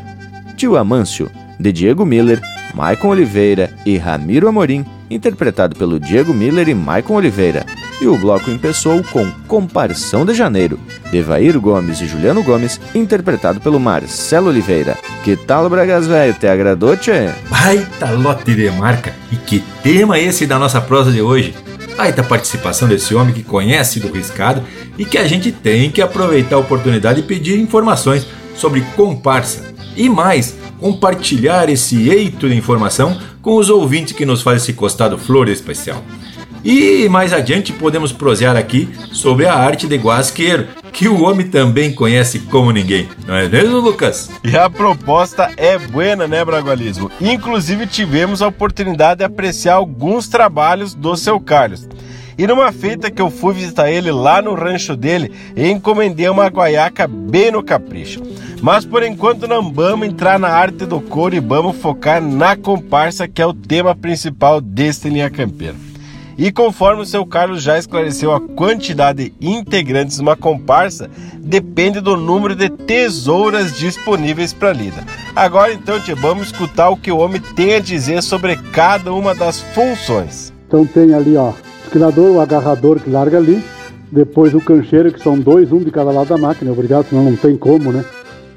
Tio Amâncio, de Diego Miller, Maicon Oliveira e Ramiro Amorim, interpretado pelo Diego Miller e Maicon Oliveira. E o bloco empeçou com Comparção de Janeiro, de Vair Gomes e Juliano Gomes, interpretado pelo Marcelo Oliveira. Que tal, Bragas Velho? Te agradou, tchê? Baita lote de marca! E que tema esse da nossa prosa de hoje? Baita participação desse homem que conhece do riscado e que a gente tem que aproveitar a oportunidade e pedir informações sobre comparsa. E mais, compartilhar esse eito de informação com os ouvintes que nos fazem esse costado flor especial. E mais adiante podemos prosear aqui sobre a arte de guasqueiro, que o homem também conhece como ninguém, não é mesmo, Lucas? E a proposta é buena, né, Bragualismo? Inclusive tivemos a oportunidade de apreciar alguns trabalhos do seu Carlos. E numa feita que eu fui visitar ele lá no rancho dele, encomendei uma guaiaca bem no capricho. Mas por enquanto não vamos entrar na arte do couro e vamos focar na comparsa, que é o tema principal deste Linha Campeira. E conforme o seu Carlos já esclareceu, a quantidade de integrantes de uma comparsa depende do número de tesouras disponíveis para lida. Agora então, tia, vamos escutar o que o homem tem a dizer sobre cada uma das funções. Então tem ali, ó, o esquilador, o agarrador que larga ali, depois o cancheiro, que são dois, um de cada lado da máquina, obrigado, senão não tem como, né?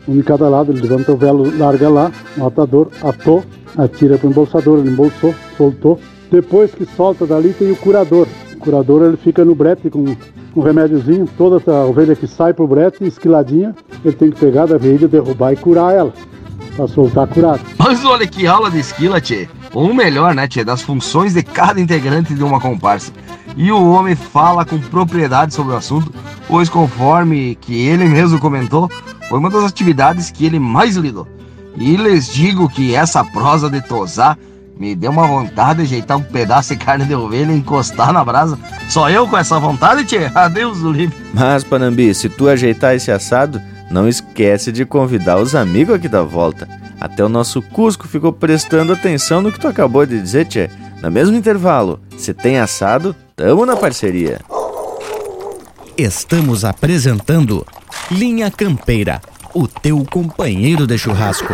Um de cada lado, ele levanta o velo, larga lá, o atador, atou, atira para o embolsador, ele embolsou, soltou. Depois que solta dali tem o curador. O curador ele fica no brete com um remédiozinho, toda a ovelha que sai pro brete, esquiladinha, ele tem que pegar da veia, derrubar e curar ela, para soltar curado. Mas olha que aula de esquila, tchê. Ou melhor, né, tchê, das funções de cada integrante de uma comparsa. E o homem fala com propriedade sobre o assunto, pois conforme que ele mesmo comentou, foi uma das atividades que ele mais lidou. E lhes digo que essa prosa de tosar me deu uma vontade de ajeitar um pedaço de carne de ovelha e encostar na brasa. Só eu com essa vontade, tchê? Adeus, do livre. Mas, Panambi, se tu ajeitar esse assado, não esquece de convidar os amigos aqui da volta. Até o nosso Cusco ficou prestando atenção no que tu acabou de dizer, tchê. No mesmo intervalo, se tem assado, tamo na parceria. Estamos apresentando Linha Campeira, o teu companheiro de churrasco.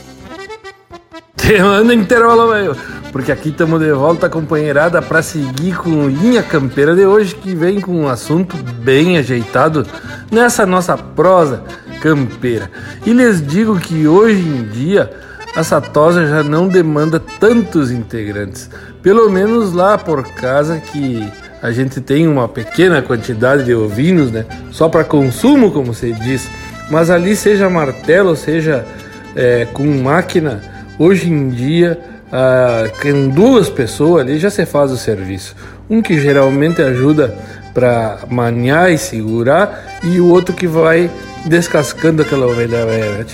Semana intervalo, velho. Porque aqui estamos de volta, companheirada, para seguir com linha campeira de hoje, que vem com um assunto bem ajeitado nessa nossa prosa campeira. E lhes digo que hoje em dia a Satosa já não demanda tantos integrantes. Pelo menos lá por casa que a gente tem uma pequena quantidade de ovinos, né? Só para consumo, como se diz. Mas ali, seja martelo, seja é, com máquina Hoje em dia, ah, com duas pessoas ali já se faz o serviço. Um que geralmente ajuda para maniar e segurar e o outro que vai descascando aquela ovelha velha.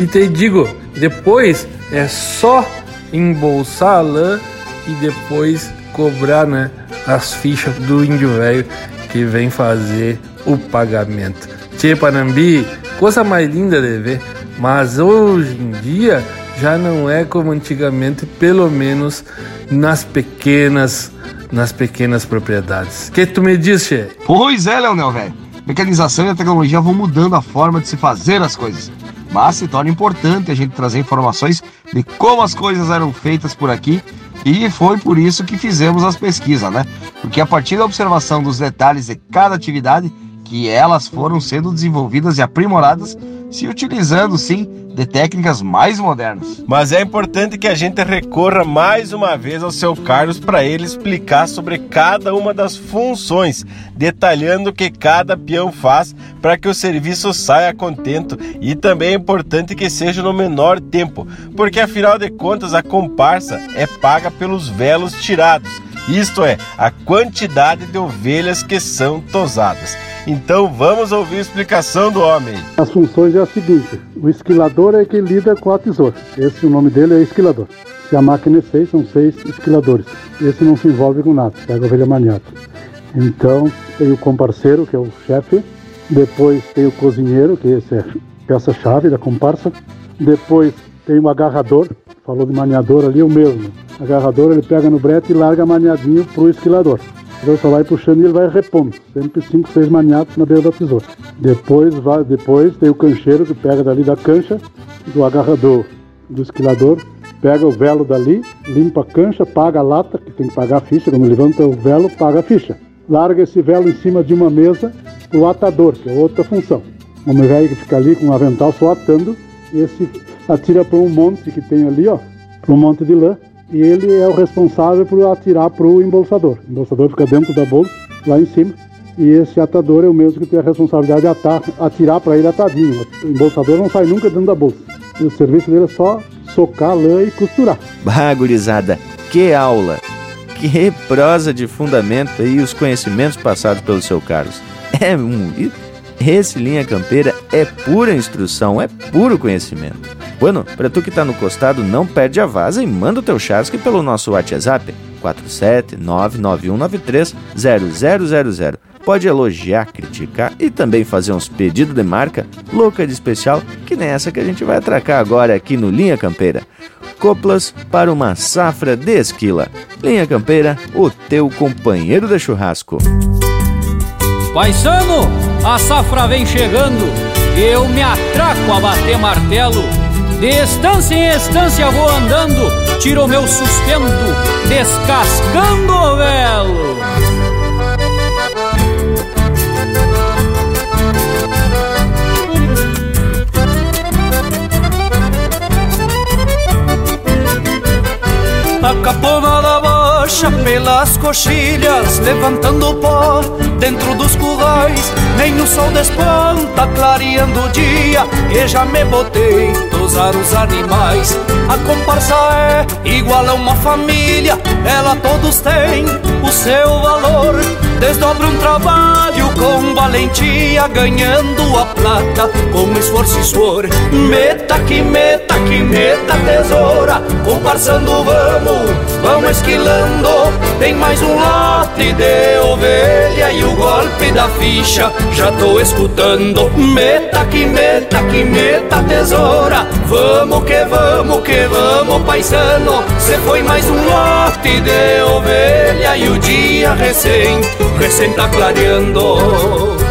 E te digo, depois é só embolsar a lã e depois cobrar né, as fichas do índio velho que vem fazer o pagamento. Tchê Panambi, coisa mais linda de ver, mas hoje em dia já não é como antigamente, pelo menos nas pequenas, nas pequenas propriedades. O que tu me diz, Che? Pois é, Leonel, velho. Mecanização e a tecnologia vão mudando a forma de se fazer as coisas. Mas se torna importante a gente trazer informações de como as coisas eram feitas por aqui e foi por isso que fizemos as pesquisas, né? Porque a partir da observação dos detalhes de cada atividade, que elas foram sendo desenvolvidas e aprimoradas, se utilizando sim de técnicas mais modernas. Mas é importante que a gente recorra mais uma vez ao seu Carlos para ele explicar sobre cada uma das funções, detalhando o que cada peão faz para que o serviço saia contento e também é importante que seja no menor tempo, porque afinal de contas a comparsa é paga pelos velos tirados, isto é, a quantidade de ovelhas que são tosadas. Então vamos ouvir a explicação do homem. As funções é a seguinte: o esquilador é quem lida com a tesoura. Esse o nome dele é esquilador. Se a máquina é seis, são seis esquiladores. Esse não se envolve com nada, pega a ovelha maniata. Então tem o comparceiro, que é o chefe. Depois tem o cozinheiro, que esse é peça-chave da comparsa. Depois tem o agarrador, falou de maniador ali, é o mesmo. Agarrador ele pega no brete e larga maniadinho pro esquilador. Então só vai puxando e ele vai repondo. Sempre 5, 6 maniatos na beira da tesoura. Depois, vai, depois tem o cancheiro que pega dali da cancha, do agarrador, do esquilador, pega o velo dali, limpa a cancha, paga a lata, que tem que pagar a ficha, quando levanta o velo, paga a ficha. Larga esse velo em cima de uma mesa o atador, que é outra função. O homem velho que fica ali com um avental só atando, esse atira para um monte que tem ali, ó, para um monte de lã, e ele é o responsável por atirar para o embolsador. O embolsador fica dentro da bolsa, lá em cima, E esse atador é o mesmo que tem a responsabilidade de atar, atirar para ele atadinho. O embolsador não sai nunca dentro da bolsa. E o serviço dele é só socar lã e costurar. Bagurizada, que aula! Que prosa de fundamento aí os conhecimentos passados pelo seu Carlos. É um. Esse Linha Campeira é pura instrução, é puro conhecimento. Bueno, para tu que tá no costado, não perde a vaza e manda o teu chasque pelo nosso WhatsApp 47991930000. Pode elogiar, criticar e também fazer uns pedidos de marca louca de especial, que nem essa que a gente vai atracar agora aqui no Linha Campeira. Coplas para uma safra de esquila. Linha Campeira, o teu companheiro de churrasco. Paisano, a safra vem chegando, eu me atraco a bater martelo. De estância em estância vou andando, tiro meu sustento, descascando o velo. A caponada baixa pelas coxilhas, levantando pó dentro dos currais. Nem o sol desponta, clareando o dia, que já me botei tosar os animais. A comparsa é igual a uma família, ela todos têm o seu valor. Desdobra um trabalho com valentia, ganhando a plata com esforço e suor. Meta que meta que meta tesoura, comparsando vamos, vamos esquilando. Tem mais um lote de ovelha e o golpe da ficha já tô escutando. Meta que meta que meta tesoura, vamos que vamos que vamos paisano. Cê foi mais um lote de ovelha e o dia recém recém tá clareando.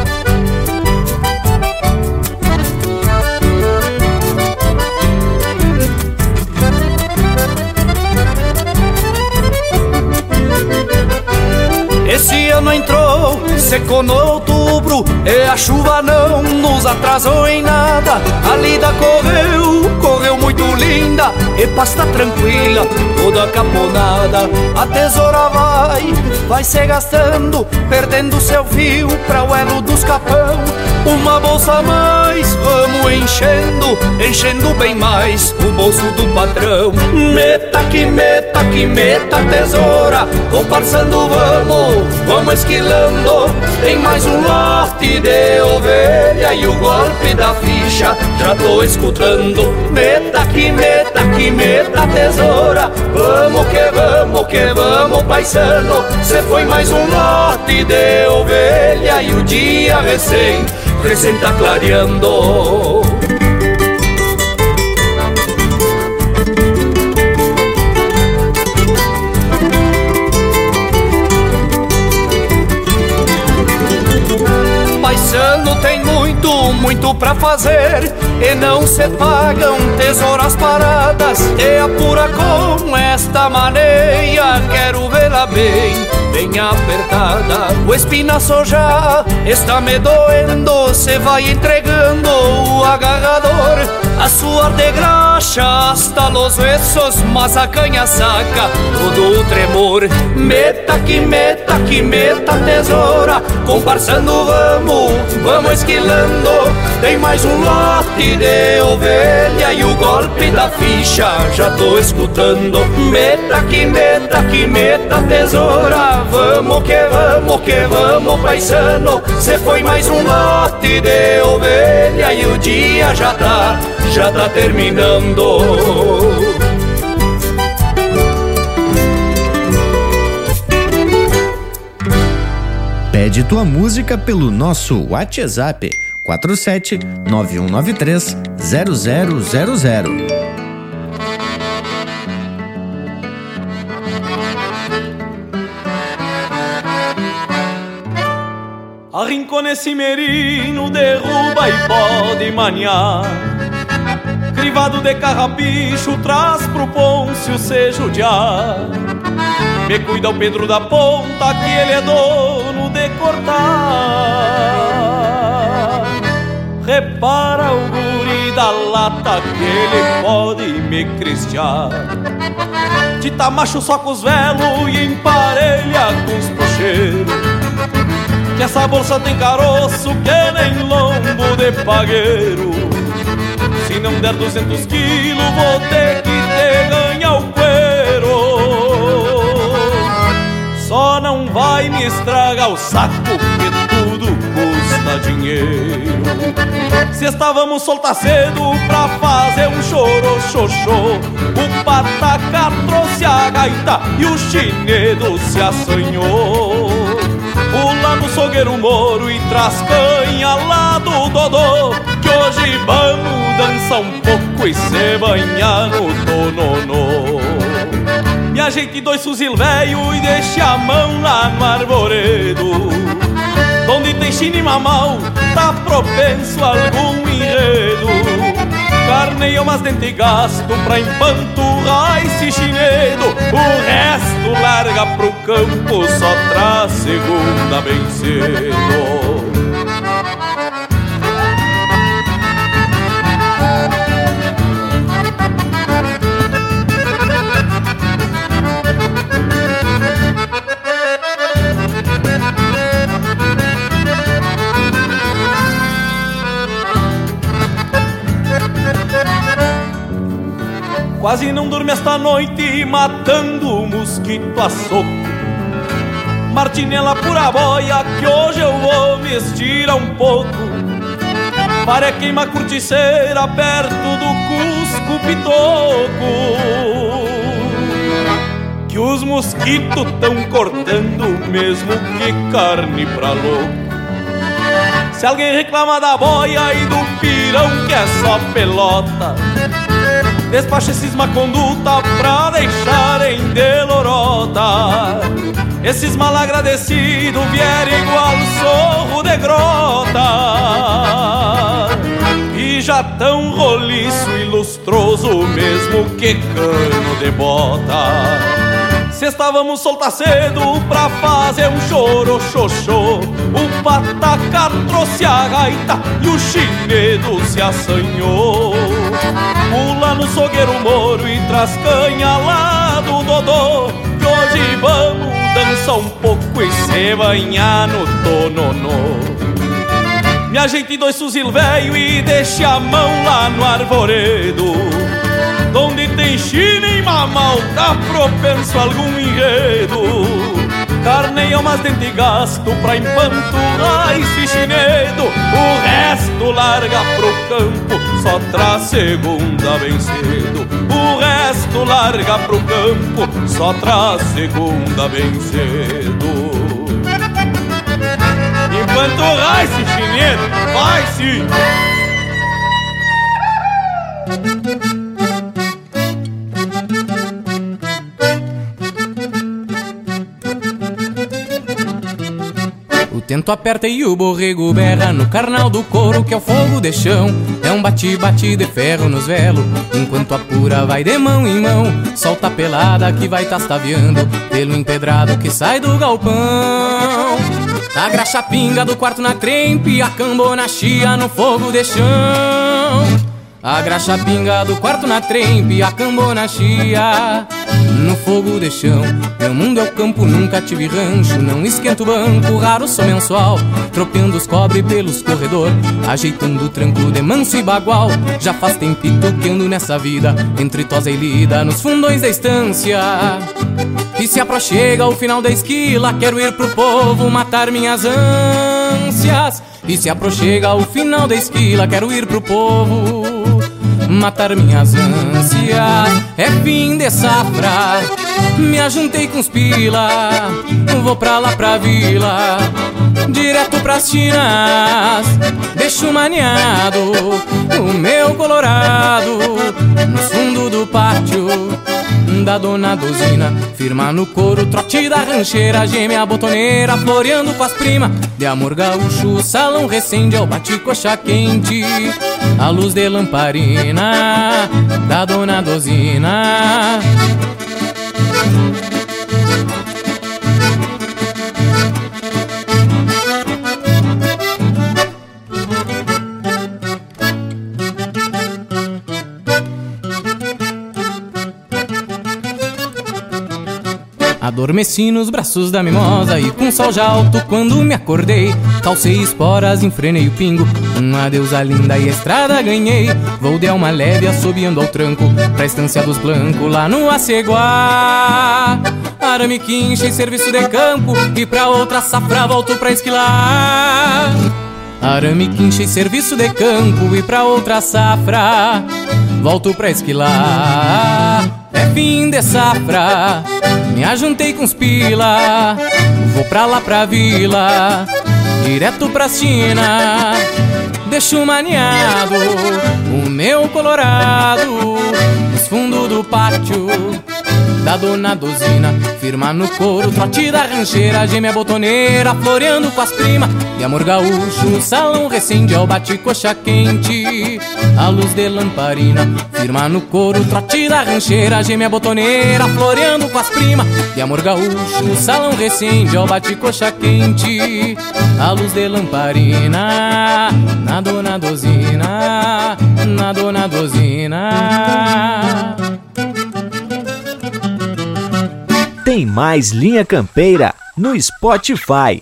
Secou no outubro E a chuva não nos atrasou em nada. A lida correu, correu muito linda E pasta tranquila, toda caponada. A tesoura vai, vai se gastando Perdendo seu fio pra o elo dos capão. Uma bolsa a mais, vamos enchendo Enchendo bem mais o bolso do patrão. Meta que meta que meta tesoura Comparsando vamos vamos esquilando. Tem mais um lote de ovelha e o golpe da ficha já tô escutando. Meta que meta que meta tesoura. Vamos que vamos que vamos, paisano. Cê foi mais um lote de ovelha e o dia recém, recém tá clareando. Muito pra fazer e não se pagam tesouras paradas. E apura com esta maneira, quero vê-la bem, bem apertada. O espinaço já está me doendo, se vai entregando o agarrador. A suor de graxa hasta los huesos, mas a canha saca todo o tremor. Meta que meta que meta tesoura, comparsando vamos, vamos esquilando. Tem mais um lote de ovelha e o golpe da ficha já tô escutando. Meta que meta que meta tesoura, vamos que vamos que vamos paisano. Cê foi mais um lote de ovelha e o dia já tá, já tá terminando. Pede tua música pelo nosso WhatsApp 47 9193 0000. Arrincona esse merino, derruba e pode maniar. Crivado de carrapicho, traz pro Pôncio seja o diar. Me cuida o Pedro da Ponta, que ele é dono de cortar. Repara o guri da lata, que ele pode me cristiar. Tita macho só com os velos e emparelha com os puxeiros. Que essa bolsa tem caroço que nem lombo de pagueiro Se não der 200 quilos vou ter que te ganhar o cuero Só não vai me estragar o saco que tudo custa dinheiro. Se estávamos soltar cedo pra fazer um choro xoxô O pataca trouxe a gaita e o chinedo se assanhou. Pula no sogueiro moro e traz canha lá do Dodô Que hoje vamos dançar um pouco e se banhar no tononô Me ajeite dois fuzil velho e deixe a mão lá no arvoredo. Onde tem chine e mamal, tá propenso a algum enredo. Carneio mas dente gasto pra empanturrar esse chinedo. O resto larga pro campo, só traz segunda bem cedo Quase não durmo esta noite matando o mosquito a soco. Martinela pura boia que hoje eu vou me estirar um pouco. Para queima curticeira perto do Cusco Pitoco. Que os mosquitos tão cortando mesmo que carne pra louco. Se alguém reclama da boia e do pirão que é só pelota Despacha esses conduta pra deixarem de lorota Esses mal agradecidos vierem igual sorro de grota. E já tão roliço e lustroso mesmo que cano de bota. Se estávamos soltar cedo pra fazer um choro xoxô O pataca trouxe a gaita e o chinedo se assanhou Pula no sogueiro moro e traz canha lá do Dodô Que hoje vamos dançar um pouco e se banhar no tononô. Me ajeite dois fuzil velho e deixe a mão lá no arvoredo Onde tem china e mamal, tá propenso a algum enredo Carne e almas dente gasto pra empanturrar esse chinedo O resto larga pro campo, só traz segunda bem cedo. O resto larga pro campo, só traz segunda bem cedo. Empanturrar esse chinedo, vai sim! Tento aperta e o borrego berra no carnal do couro que é o fogo de chão. É um bate-bate de ferro nos velos, enquanto a pura vai de mão em mão. Solta a pelada que vai tastaviando pelo empedrado que sai do galpão. A graxa pinga do quarto na trempe, a cambona chia no fogo de chão. A graxa pinga do quarto na trempe, a cambona chia no fogo de chão. Meu mundo é o campo, nunca tive rancho, não esquento banco, raro sou mensual. Tropeando os cobre pelos corredor, ajeitando o tranco de manso e bagual. Já faz tempito que ando nessa vida, entre tosa e lida, nos fundões da estância. E se aproxega o final da esquila, quero ir pro povo matar minhas ânsias. E se aproxega o final da esquila, quero ir pro povo matar minhas ânsias. É fim de safra, me ajuntei com os pila, vou pra lá pra vila, direto pras chinas. Deixo maniado o meu colorado no fundo do pátio da dona Dozina Firma no couro, trote da rancheira Gêmea botoneira, floreando com as primas De amor gaúcho, salão recende Ao bate-coxa quente. A luz de lamparina Da dona Dozina Adormeci nos braços da mimosa e com sol já alto quando me acordei. Calcei esporas, enfrenei o pingo. Uma deusa linda e estrada ganhei. Vou de alma leve assobiando ao tranco pra estância dos blancos lá no Aceguá. Arame quincha e serviço de campo e pra outra safra volto pra esquilar. Arame quincha e serviço de campo e pra outra safra volto pra esquilar. É fim de safra, me ajuntei com os pila, vou pra lá pra vila, direto pra China. Deixo maniado o meu colorado nos fundos do pátio da dona Dozina. Firma no couro, trote da rancheira Gêmea botoneira, floreando com as primas. E amor gaúcho salão recende Ao bate coxa quente, a luz de lamparina Firma no couro, trote da rancheira Gêmea botoneira, floreando com as primas. E amor gaúcho salão recende Ao bate coxa quente, a luz de lamparina Na dona Dozina, na dona Dozina Tem mais Linha Campeira no Spotify.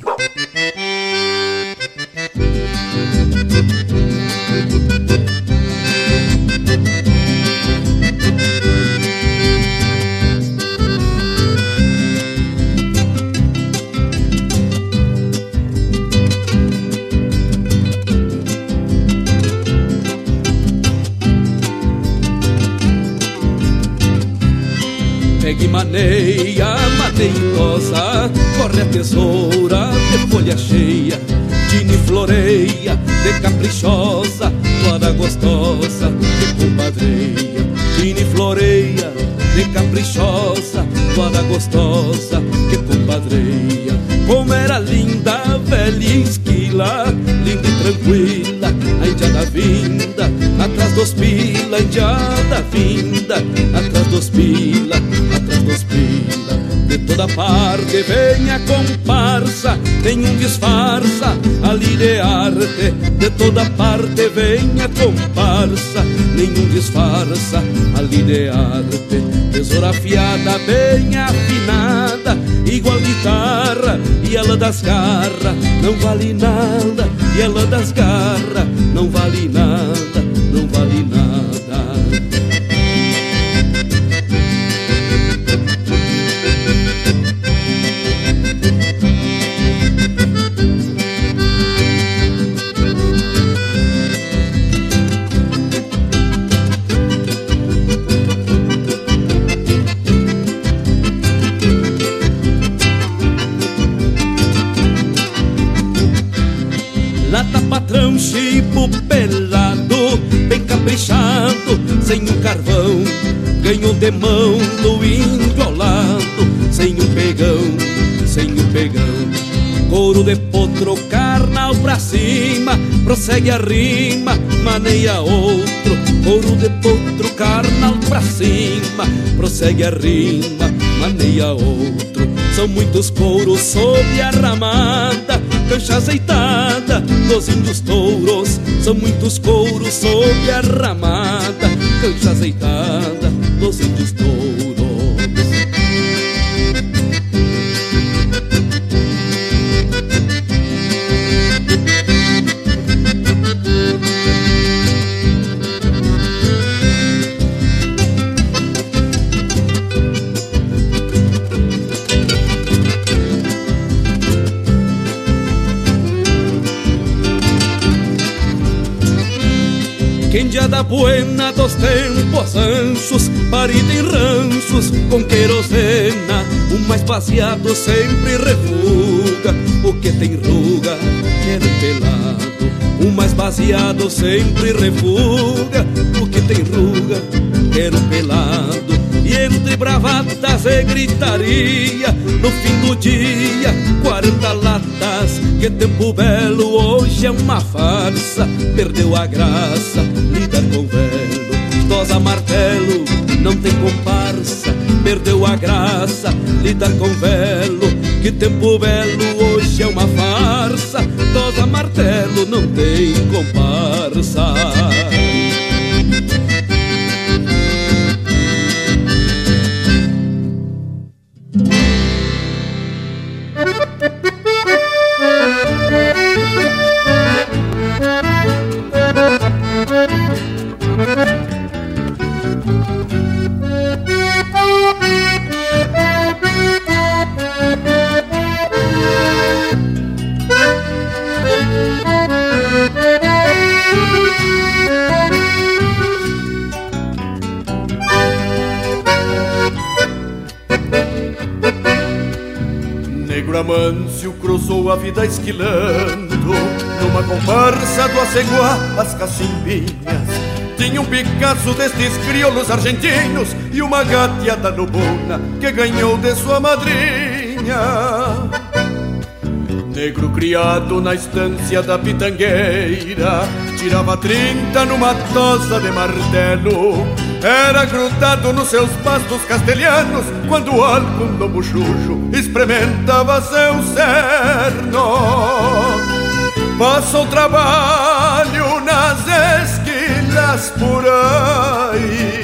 Pegue maneia, maneiosa Corre a tesoura de folha cheia Tine floreia, de caprichosa Toda gostosa, de compadreia Tine floreia, de caprichosa Toda gostosa, que compadreia Como era linda, velha e esquila Linda e tranquila, a indiada vinda Atrás dos pila, a indiada vinda Atrás dos pila, atrás dos pila De toda parte vem a comparsa Nenhum disfarça ali de arte De toda parte vem a comparsa Nenhum disfarça ali de arte. Tesoura afiada, bem afinada Igual guitarra e ela das garras Não vale nada e ela das garras Não vale nada, não vale nada Prossegue a rima, maneia outro Couro de potro, carnal pra cima. Prossegue a rima, maneia outro São muitos couros sob a ramada. Cancha azeitada dos índios touros São muitos couros sob a ramada. Cancha azeitada tempos anchos Parida em ranchos com querosena O mais baseado sempre refuga O que tem ruga quer pelado O mais baseado sempre refuga O que tem ruga quer pelado e entre bravatas e gritaria No fim do dia, 40 latas Que tempo belo, hoje é uma farsa Perdeu a graça, lidar com não tem comparsa Perdeu a graça, lidar com velho Que tempo belo, hoje é uma farsa Tosa martelo, não tem comparsa Aceguá, as cacimbinhas Tinha um Picasso destes crioulos argentinos E uma gateada nubona que ganhou de sua madrinha. Negro criado na estância da pitangueira Tirava trinta numa tosa de martelo. Era grudado nos seus pastos castelhanos Quando algum lobo chucho experimentava seu cerno Passa o trabalho nas esquilas por aí.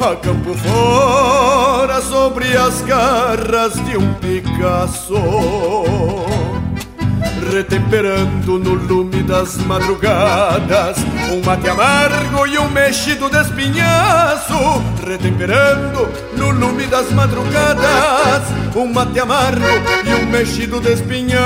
A campo fora sobre as garras de um Picasso. Retemperando no lume das madrugadas Um mate amargo e um mexido de espinhaço Retemperando no lume das madrugadas Um mate amargo e um mexido de espinhaço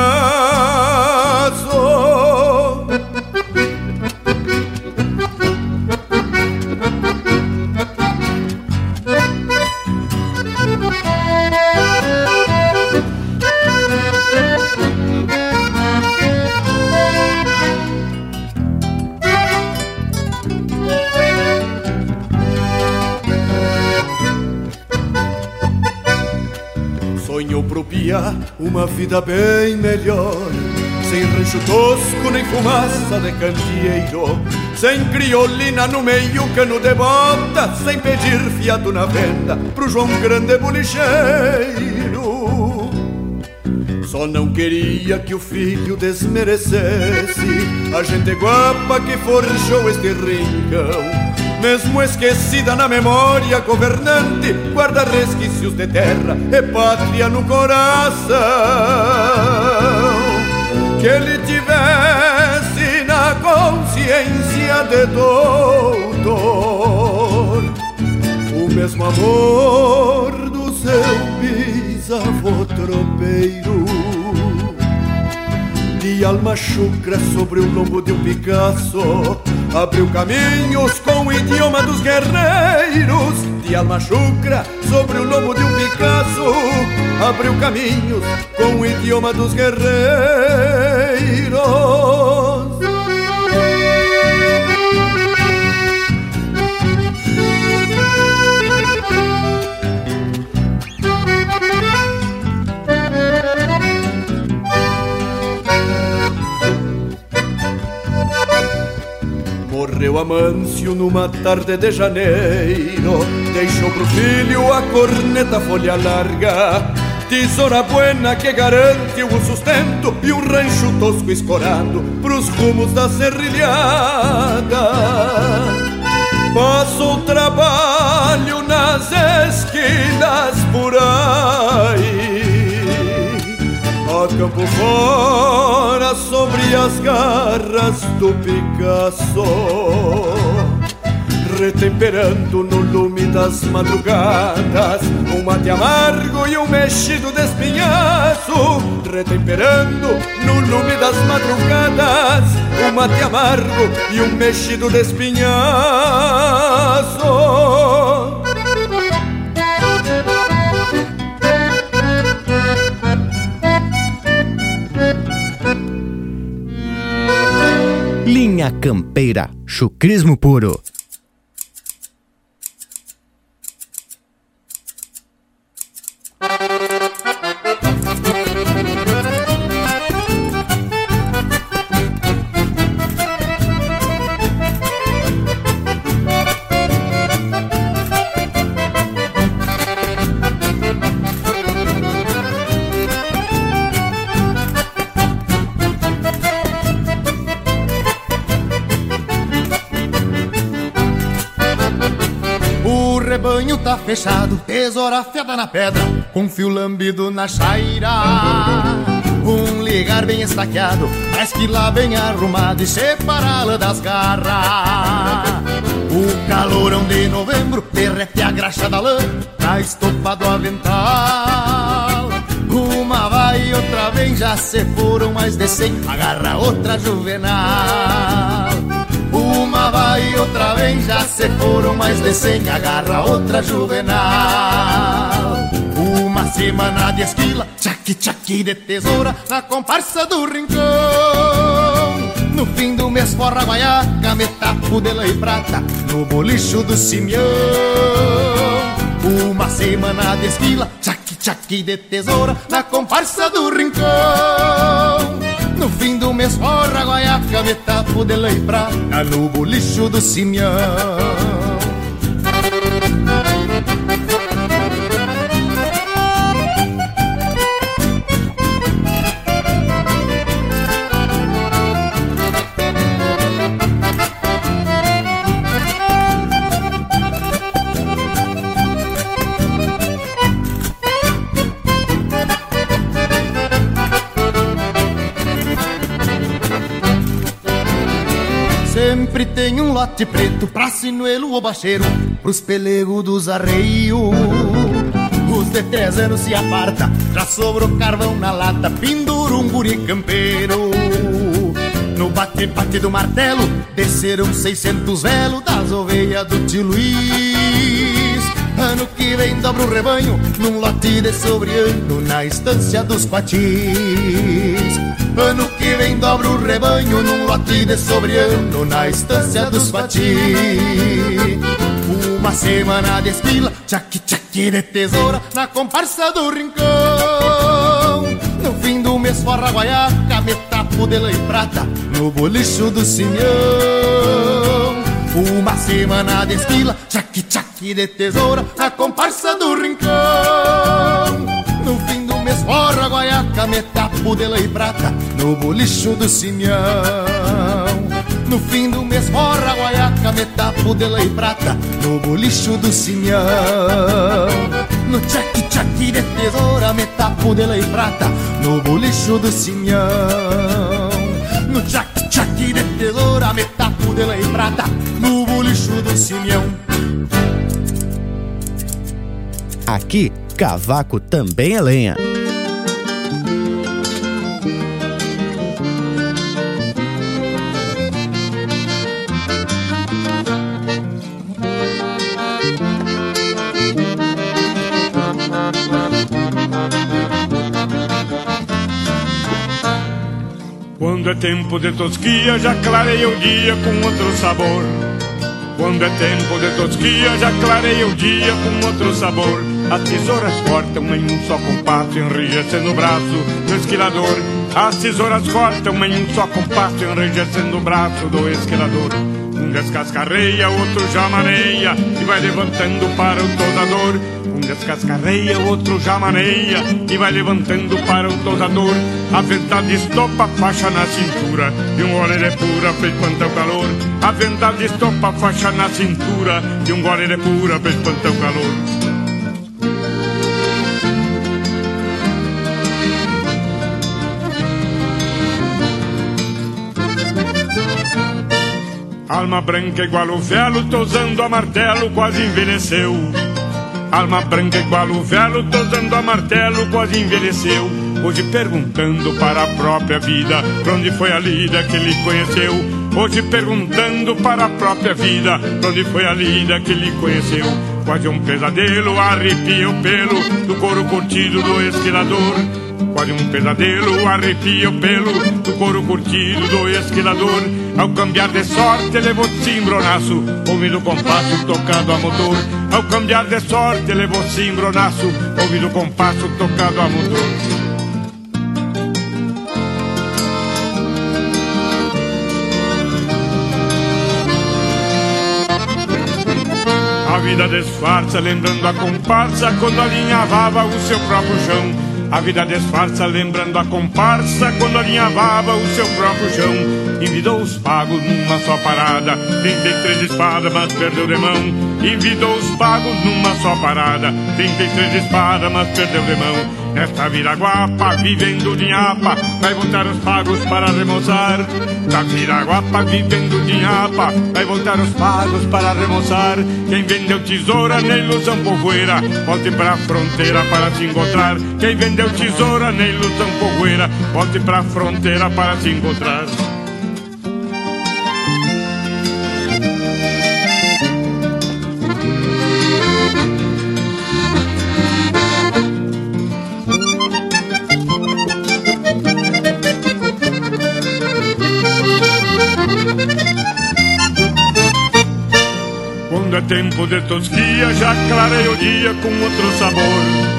vida bem melhor. Sem rancho tosco nem fumaça de candeeiro. Sem criolina no meio cano de bota. Sem pedir fiado na venda pro João Grande Bolicheiro. Só não queria que o filho desmerecesse A gente guapa que forjou este rincão mesmo esquecida na memória governante, guarda resquícios de terra e pátria no coração. Que ele tivesse na consciência de doutor o mesmo amor do seu bisavô tropeiro de alma chucra sobre o lombo de um Picasso Abriu caminhos com o idioma dos guerreiros De alma chucra sobre o lombo de um Picasso. Abriu caminhos com o idioma dos guerreiros Morreu Amâncio numa tarde de janeiro. Deixou pro filho a corneta folha larga. Tesoura buena que garante o sustento E um rancho tosco escorado pros rumos da serrilhada. Passou trabalho nas esquinas por campo fora sobre as garras do Picasso. Retemperando no lume das madrugadas Um mate amargo e um mexido de espinhaço Retemperando no lume das madrugadas Um mate amargo e um mexido de espinhaço Campeira, chucrismo puro. Fechado, tesoura afiada na pedra, com fio lambido na chaira. Um ligar bem estaqueado, mas que lá bem arrumado e separá-la das garras. O calorão de novembro derrete a graxa da lã, tá estopado avental. Uma vai e outra vem, já se foram mais de cem, agarra outra juvenal. Uma vai outra vem, já se foram mais de cem, agarra outra juvenal. Uma semana de esquila, tchaqui de tesoura Na comparsa do rincão. No fim do mês forra guaiaca, metapo de lã e prata No bolicho do Simeão Uma semana de esquila, tchaqui de tesoura Na comparsa do rincão no fim do mês. Forra guaiaca, metapo de e prata No bolicho do Simeão lote preto pra sinuelo ou bacheiro Pros pelegos dos arreios. Os de três anos se aparta Já sobrou carvão na lata Pendura um guri campeiro. No bate-bate do martelo Desceram 600 velos Das ovelhas do tio Luiz. Ano que vem dobra o rebanho Num lote de sobreano Na estância dos patins Ano que vem dobra o rebanho num lote de sobreano na estância dos patins. Uma semana de esquila, tchaqui de tesoura na comparsa do rincão. No fim do mês forra guaiaca, metapo de e prata no bolicho do Simeão. Uma semana de esquila, tchaqui de tesoura na comparsa de lã e prata No bolicho do Simeão. No fim do mês forra guaiaca, metapo de lã e prata No bolicho do Simeão. No tchac tchac de tesoura, metapo de lã e prata No bolicho do Simeão. No tchac tchac de tesoura, metapo de lã e prata No bolicho do Simeão. Aqui Cavaco também é lenha. É tempo de tosquia, já clareia o dia com outro sabor. Quando é tempo de tosquia, já clareia o dia com outro sabor. As tesouras cortam em um só compasso, enrijecendo o braço do esquilador. As tesouras cortam em um só compasso, enrijecendo o braço do esquilador. Um descascarreia, outro já maneia e vai levantando para o tosador. Um descascarreia, outro já maneia e vai levantando para o tosador. A verdade estopa a faixa na cintura e um gole de pura fez espantar o calor. A verdade estopa a faixa na cintura e um gole de pura fez espantar o calor. Alma branca igual o velo, tosando a martelo, quase envelheceu. Alma branca igual o velo, tosando a martelo, quase envelheceu. Hoje perguntando para a própria vida, pra onde foi a lida que ele conheceu. Hoje perguntando para a própria vida, pra onde foi a lida que ele conheceu. Quase um pesadelo, arrepia o pelo do couro curtido do esquilador. Quase um pesadelo, arrepia o pelo do couro curtido do esquilador. Ao cambiar de sorte, levou cimbronaço, ouvindo o compasso tocado a motor. Ao cambiar de sorte, levou cimbronaço, ouvindo o compasso tocado a motor. A vida disfarça, lembrando a comparsa quando alinhavava o seu próprio chão. A vida disfarça, lembrando a comparsa quando alinhavava o seu próprio chão. Envidou os pagos numa só parada, 33 espadas, mas perdeu de mão. Envidou os pagos numa só parada, 33 espadas, mas perdeu de mão. Nesta viraguapa, vivendo de nhapa, vai voltar os pagos para remoçar. Da viraguapa, vivendo de nhapa, vai voltar os pagos para remoçar. Quem vendeu tesoura na ilusão povoeira, volte pra fronteira para se encontrar. Quem vendeu tesoura na ilusão povoeira, volte pra fronteira para se encontrar. Tempo de tosquia, já clarei o dia com outro sabor.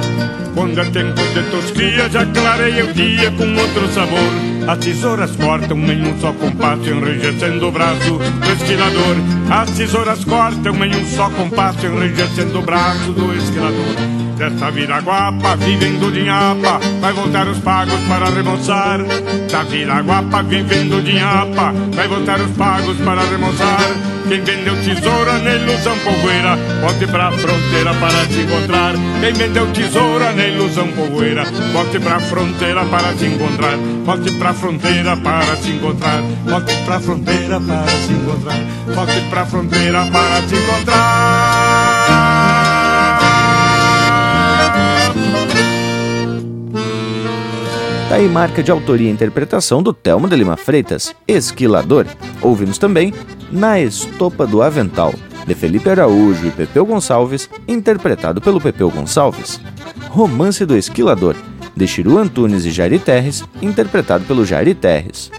Quando é tempo de tosquia, já clarei o dia com outro sabor. As tesouras cortam em um só compasso, enrijecendo o braço do esquilador. As tesouras cortam em um só compasso, enrijecendo o braço do esquilador. Desta vida guapa, vivendo de nhapa, vai voltar os pagos para remoçar. Da vida guapa, vivendo de nhapa, vai voltar os pagos para remoçar. Quem vendeu tesoura na ilusão poeira, volte pra fronteira para se encontrar. Quem vendeu tesoura na ilusão poeira, volte pra fronteira para se encontrar. Volte pra fronteira para se encontrar. Volte pra fronteira para se encontrar. Volte pra fronteira para se encontrar. Tá aí marca de autoria e interpretação do Telmo de Lima Freitas, Esquilador. Ouvimos também Na Estopa do Avental, de Felipe Araújo e Pepeu Gonçalves, interpretado pelo Pepeu Gonçalves. Romance do Esquilador, de Chiru Antunes e Jari Terres, interpretado pelo Jari Terres.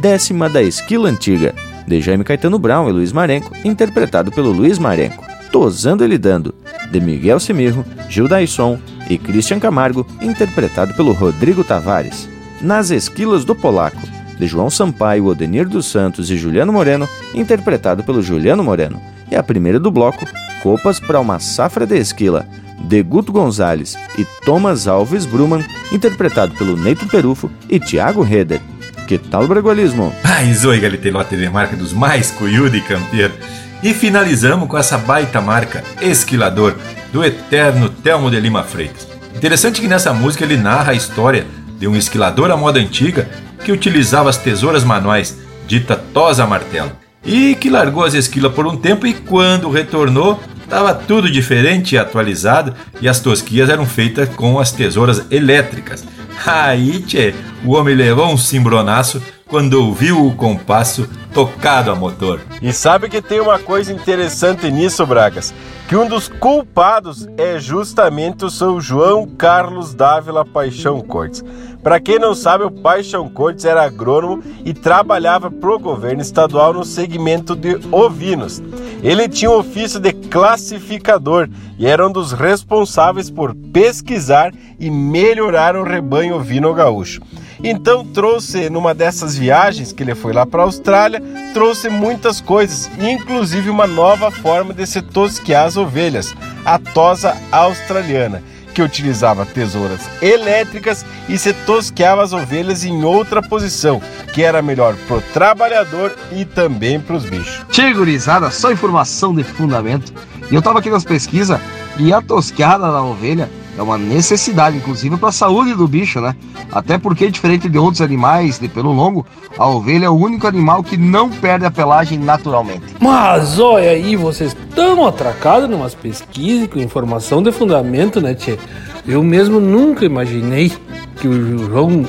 Décima da Esquila Antiga, de Jaime Caetano Brown e Luiz Marenco, interpretado pelo Luiz Marenco. Tosando e Lidando, de Miguel Semirro, Gil Daisson e Christian Camargo, interpretado pelo Rodrigo Tavares. Nas Esquilas do Polaco, de João Sampaio, Odenir dos Santos e Juliano Moreno, interpretado pelo Juliano Moreno. E a primeira do bloco, Copas para uma Safra de Esquila, de Guto Gonzalez e Thomas Alves Bruman, interpretado pelo Neito Perufo e Tiago Heder. Que tal o bragualismo? Mais oi, Galitelote de marca dos mais cuiudo e campeiro. E finalizamos com essa baita marca, Esquilador, do eterno Telmo de Lima Freitas. Interessante que nessa música ele narra a história de um esquilador à moda antiga que utilizava as tesouras manuais, dita tosa martelo, e que largou as esquilas por um tempo e quando retornou estava tudo diferente e atualizado e as tosquias eram feitas com as tesouras elétricas. [LAUGHS] Aí, tchê, o homem levou um cimbronaço quando ouviu o compasso tocado a motor. E sabe que tem uma coisa interessante nisso, Bragas? Que um dos culpados é justamente o São João Carlos Dávila Paixão Cortes. Para quem não sabe, o Paixão Cortes era agrônomo e trabalhava para o governo estadual no segmento de ovinos. Ele tinha o ofício de classificador e era um dos responsáveis por pesquisar e melhorar o rebanho ovino gaúcho. Então trouxe numa dessas viagens que ele foi lá para a Austrália, trouxe muitas coisas, inclusive uma nova forma de se tosquear as ovelhas, a tosa australiana, que utilizava tesouras elétricas e se tosqueava as ovelhas em outra posição, que era melhor pro trabalhador e também pros bichos. Gurizada, só informação de fundamento. Eu tava aqui nas pesquisas e a tosqueada da ovelha é uma necessidade, inclusive, para a saúde do bicho, né? Até porque, diferente de outros animais de pelo longo, a ovelha é o único animal que não perde a pelagem naturalmente. Mas olha aí, vocês estão atracados em umas pesquisas com informação de fundamento, né, Tchê? Eu mesmo nunca imaginei que o João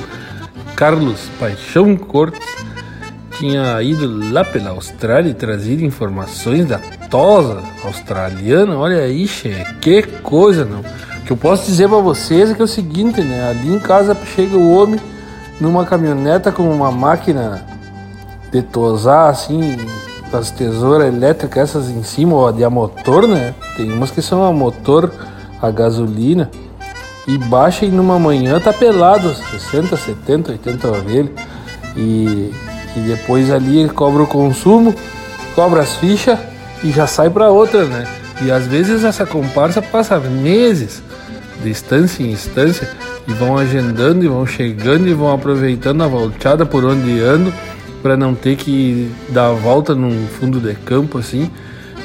Carlos Paixão Cortes tinha ido lá pela Austrália e trazido informações da tosa australiana. Olha aí, Tchê, que coisa, não. O que eu posso dizer para vocês é que é o seguinte, né? Ali em casa chega o homem numa caminhoneta com uma máquina de tosar assim, com as tesouras elétricas essas em cima, ó, de a motor, né? Tem umas que são a motor a gasolina. E baixa e numa manhã tá pelado, 60, 70, 80 ovelhas. E, e depois ali cobra o consumo, cobra as fichas e já sai para outra, né? E às vezes essa comparsa passa meses de instância em instância e vão agendando e vão chegando e vão aproveitando a volteada por onde ando para não ter que dar a volta num fundo de campo assim.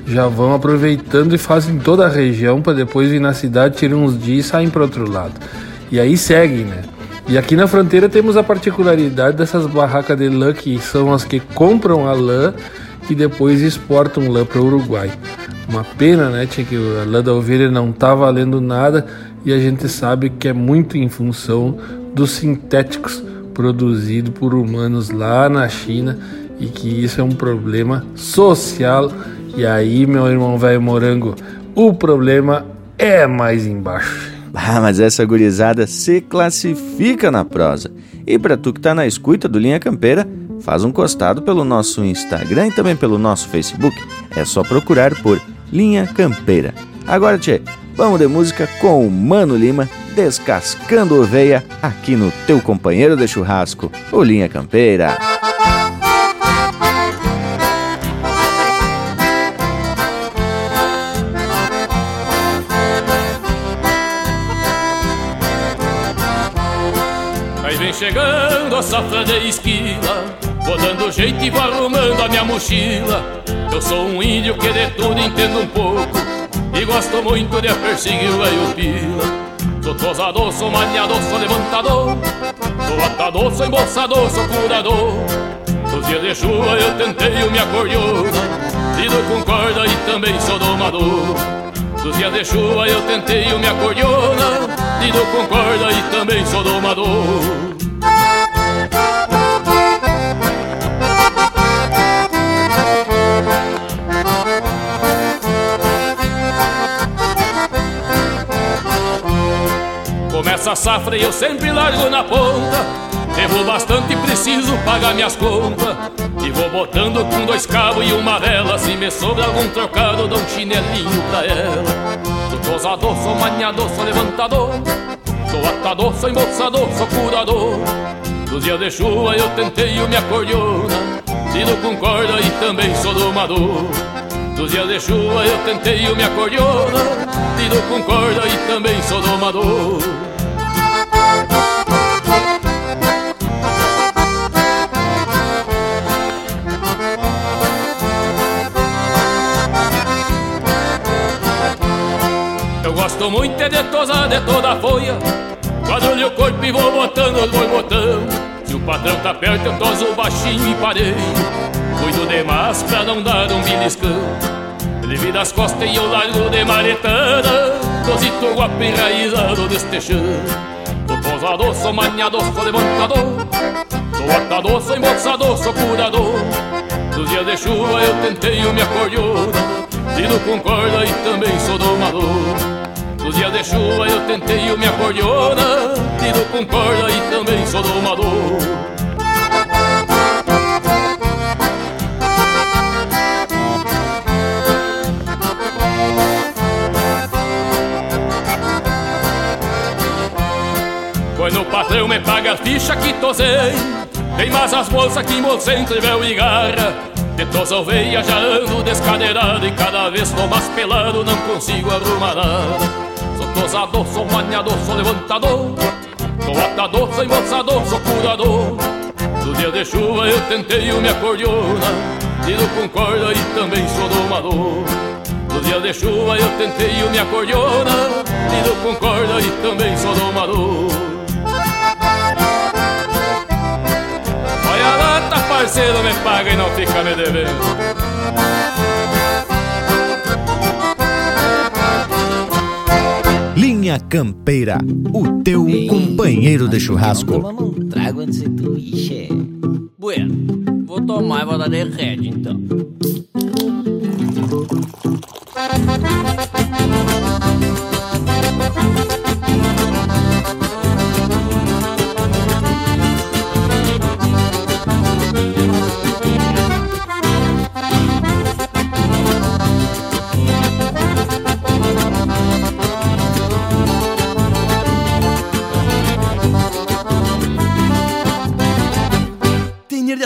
Já vão aproveitando e fazem toda a região para depois vir na cidade, tirar uns dias e saem para outro lado. E aí seguem, né? E aqui na fronteira temos a particularidade dessas barracas de lã que são as que compram a lã e depois exportam lã para o Uruguai. Uma pena, né, tia, que a lã da ovelha não tá valendo nada e a gente sabe que é muito em função dos sintéticos produzidos por humanos lá na China e que isso é um problema social. E aí, meu irmão velho morango, o problema é mais embaixo. Ah, mas essa gurizada se classifica na prosa. E para tu que tá na escuta do Linha Campeira, faz um costado pelo nosso Instagram e também pelo nosso Facebook. É só procurar por Linha Campeira. Agora, tchê, vamos de música com o Mano Lima, descascando oveia, aqui no teu companheiro de churrasco, o Linha Campeira. Aí vem chegando a safra de esquila Vou dando jeito e vou arrumando a minha mochila Eu sou um índio que de tudo entendo um pouco E gosto muito de perseguir o velho pila Sou tosador, sou maniador, sou levantador. Sou atador, sou embolsador, sou curador. Nos dias de chuva eu tentei o minha cordiona Lido com corda e também sou domador. Nos dias de chuva eu tentei o minha cordiona Lido com corda e também sou domador Começa a safra eu sempre largo na ponta. Devo bastante e preciso pagar minhas contas. E vou botando com dois cabos e uma vela. Se me sobra algum trocado, dou um chinelinho pra ela. Sou tosador, sou maniador, sou levantador. Sou atador, sou embolsador, sou curador. Nos dias de chuva eu tentei o minha cordiona Lido com corda e também sou domador. Nos dias de chuva eu tentei o minha cordiona Lido com corda e também sou domador gosto muito de tosar de toda a folha. Quadrulho o corpo e vou botando os borbotão Se o patrão tá perto eu toso baixinho e parei. Cuido demais pra não dar um beliscão. Ele as costas e eu largo de maretada Tosito guapo enraizado deste chão. Sou tosador, sou maniador, sou levantador. Sou atador, sou embolsador, sou curador. Nos dias de chuva eu tentei o me acordeona Lido com corda e também sou domador nos dias de chuva eu tentei o me acordeona Lido com corda e também sou domador. Quando o patrão me paga a ficha que tosei Tem mais as bolsas que embolsei entre véu e garra. De tosa oveia já ando descadeirado E cada vez tô mais pelado, não consigo arrumar nada Sou tosador, sou maniador, sou levantador. Sou atador, sou embolsador, sou curador. No dia de chuva eu tentei o me acordeona Lido com corda e também sou domador. No dia de chuva eu tentei o me acordeona Lido com corda e também sou domador. Olha lá, tá parceiro, me paga e não fica me devendo Linha Campeira, o teu Ei, companheiro de churrasco. Tomamos um trago antes de tu ir, Bueno, vou tomar e vou dar de rede então.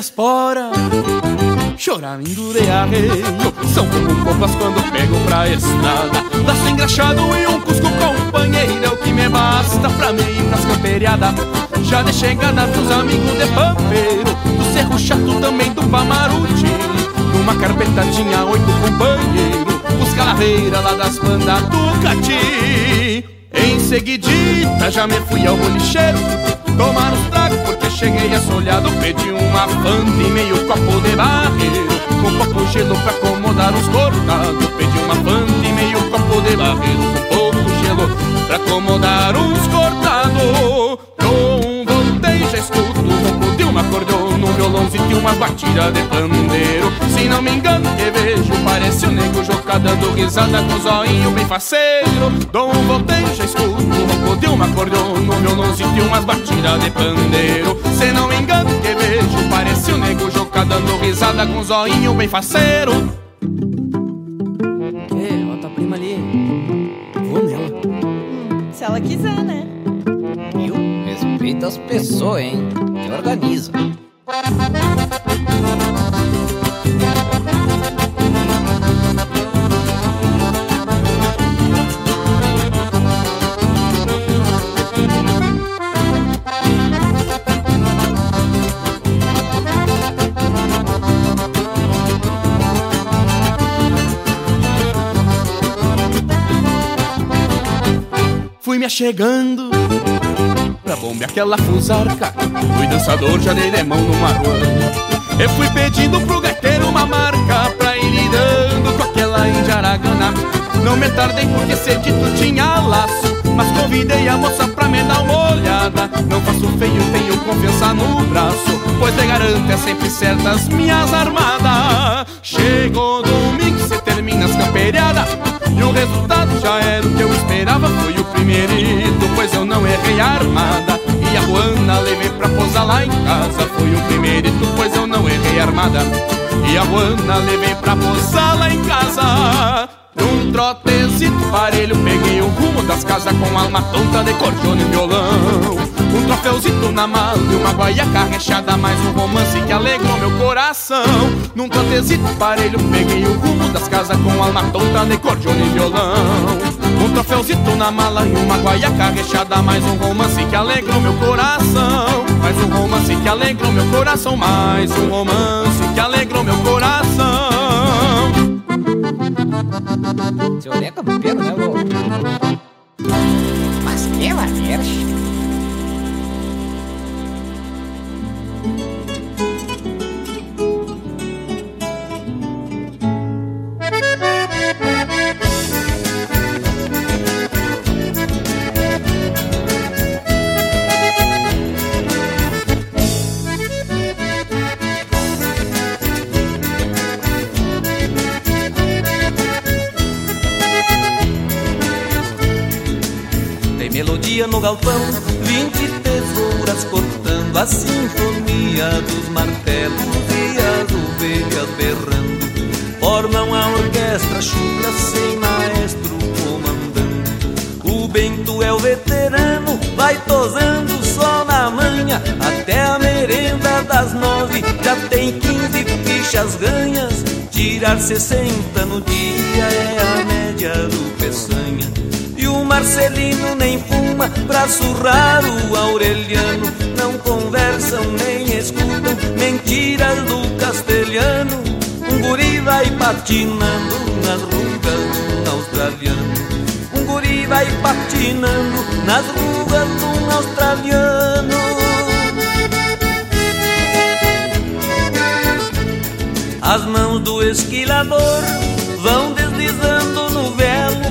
Espora Choramingo de arreio São como copas quando pego pra estrada. Laço engraxado e um cusco companheiro É o que me basta pra me ir pras camperiadas. Já de chegada dos amigos de pampeiro Do cerro chato também do Pamaruti. Numa carpeta tinha oito companheiros Os calaveiras lá das bandas do Cati Em seguidita já me fui ao bolicheiro Tomar os tragos porque cheguei assolhado. Pedi uma fanta e meio copo de barreiro Com pouco gelo pra acomodar os cortados. Pedi uma fanta e meio copo de barreiro Com pouco gelo pra acomodar os cortados. Não voltei, já escuto acordou no violão e umas batidas de pandeiro. Se não me engano que vejo, parece o nego Jocá dando risada com o zoinho bem faceiro. Dom Boteja escuto o ronco de um acordeon no violão e umas batidas de pandeiro. Se não me engano que vejo, parece o nego Jocá dando risada com o zoinho bem faceiro. Que, ó tua prima ali, vou nela. Se ela quiser, né? Quantas pessoas, hein? Que organiza. Fui me achegando pra bombear aquela fusarca. Fui dançador, já dei de mão no maruano. Eu fui pedindo pro gaiteiro uma marca pra ir lidando com aquela indiaragana. Não me tardei porque cedito tinha laço. Mas convidei a moça pra me dar uma olhada. Não faço feio, tenho confiança no braço. Pois te garanto, é sempre certas minhas armadas. Chegou domingo, termina as camperiadas. E o resultado já era o que eu esperava. Foi o primeirito, pois eu não errei a armada. E a Juana levei pra posar lá em casa. Foi o primeirito, pois eu não errei a armada. E a Juana levei pra posar lá em casa. Num trotezito parelho peguei o rumo das casas com alma tonta de cordione e violão. Um troféuzito na mala e uma guaiaca rechada Mais um romance que alegrou meu coração. Num trotezito parelho peguei o rumo das casas com alma tonta de cordione e violão. Um troféuzito na mala e uma guaiaca rechada Mais um romance que alegrou meu coração. Mais um romance que alegrou meu coração Mais um romance que alegrou meu coração Seu Leco é campeiro, melodia no galpão, vinte tesouras cortando a sinfonia dos martelos e as ovelhas berrando. Formam a orquestra chucra sem maestro comandando. O Bento é o veterano, vai tosando só na manhã. Até a merenda das nove já tem quinze fichas ganhas. Tirar sessenta no dia é a média do peçanha. Marcelino nem fuma pra surrar o Aureliano. Não conversam nem escutam mentiras do castelhano. Um guri vai patinando nas rugas do australiano. Um guri vai patinando nas rugas do australiano. As mãos do esquilador vão deslizando no velo,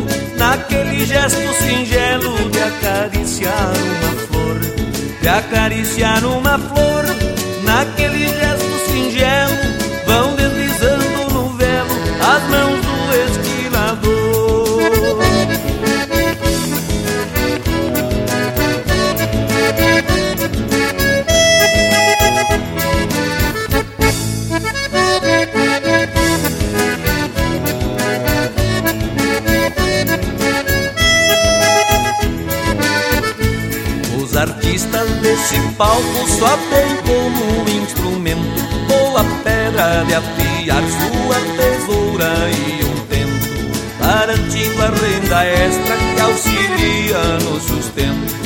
gesto singelo de acariciar uma flor, de acariciar uma flor, naquele gesto singelo palco só têm como instrumento ou a pedra de afiar sua tesoura e um tento, garantindo a renda extra que auxilia no sustento.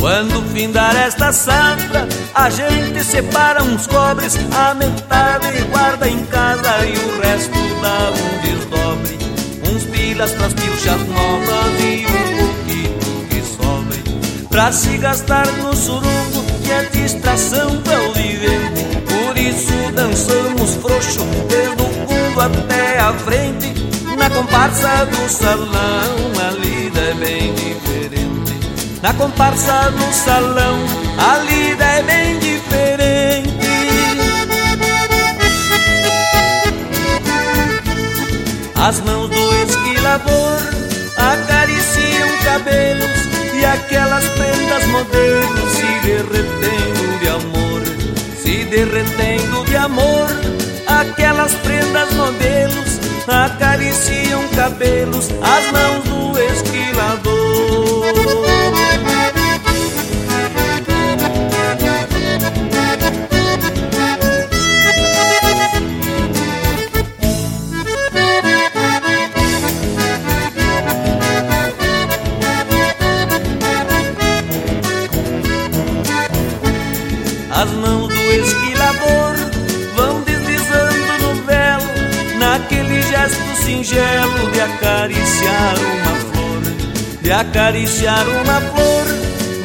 Quando findar esta safra, a gente separa uns cobres, a metade guarda em casa e o resto dá um desdobre. Uns pilas pras pilchas novas e um pouquinho que sobre Pra se gastar no surungo é distração pra o Por isso dançamos frouxo desde o fundo até a frente. Na comparsa do salão a lida é bem diferente. Na comparsa do salão a lida é bem diferente. As mãos do esquilador acariciam cabelos e aquelas prendas modelos se derretendo de amor, se derretendo de amor. Aquelas prendas modelos acariciam cabelos, as mãos do esquilador. De acariciar uma flor, de acariciar uma flor,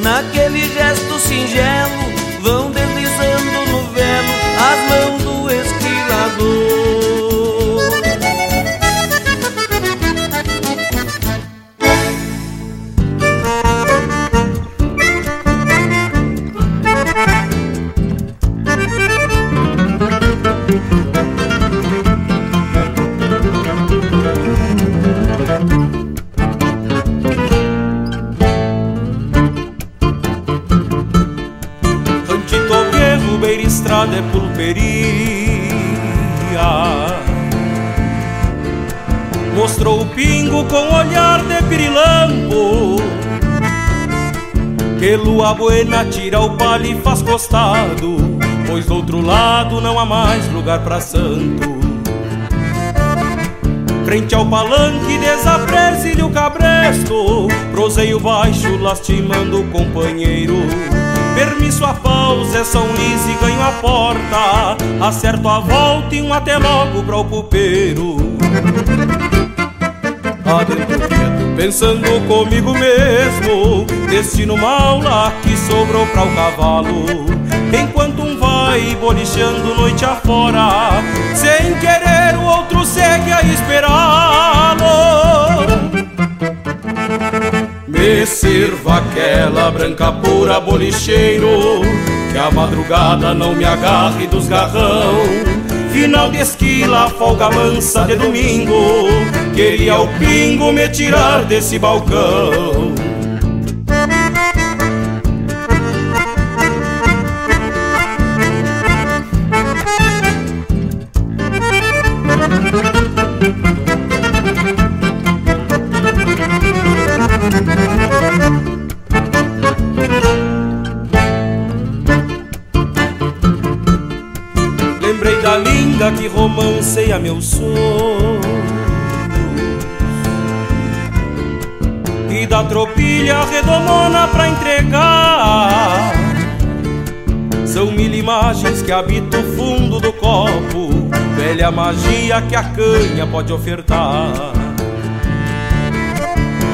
naquele gesto singelo Lua buena tira o palho e faz costado Pois do outro lado não há mais lugar pra santo. Frente ao palanque desapresilho o cabresto Proseio baixo lastimando o companheiro. Permisso a pausa, é São Luís e ganho a porta Acerto a volta e um até logo para o pupeiro. Adentro pensando comigo mesmo. Destino mal lá que sobrou para o cavalo. Enquanto um vai bolichando noite afora Sem querer o outro segue a esperá-lo. Me sirva aquela branca pura bolicheiro Que a madrugada não me agarre dos garrão. Final de esquila, folga mansa de domingo Queria o pingo me tirar desse balcão. Que romanceia meu sonho redomona pra entregar. São mil imagens que habitam o fundo do copo. Velha magia que a canha pode ofertar.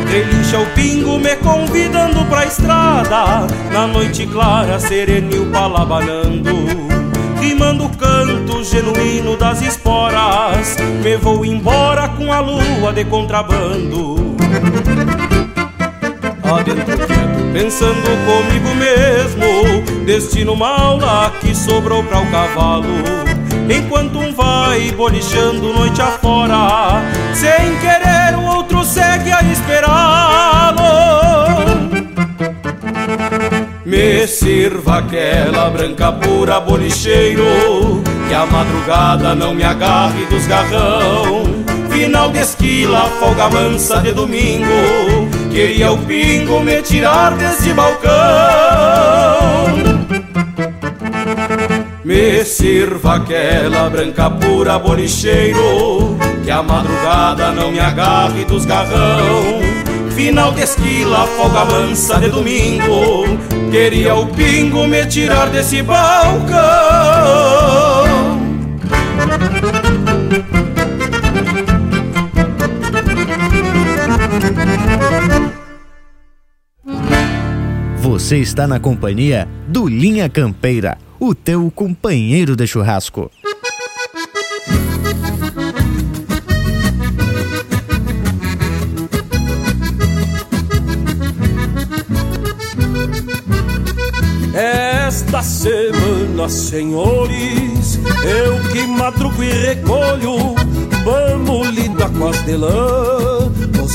Relincha o pingo me convidando pra estrada. Na noite clara, serenil palabanando. Rimando o canto genuíno das esporas. Me vou embora com a lua de contrabando. Pensando comigo mesmo, destino mal lá que sobrou para o cavalo. Enquanto um vai bolichando noite afora, sem querer o outro segue a esperá-lo. Me sirva aquela branca pura bolicheiro Que a madrugada não me agarre dos garrão Final de esquila, folga mansa de domingo Queria o pingo me tirar desse balcão. Me sirva aquela branca pura bolicheiro Que a madrugada não me agarre dos garrão. Final de esquila, folga mansa de domingo. Queria o pingo me tirar desse balcão Você está na companhia do Linha Campeira, o teu companheiro de churrasco. Esta semana, senhores, eu que madrugo e recolho, vamos lidar com as de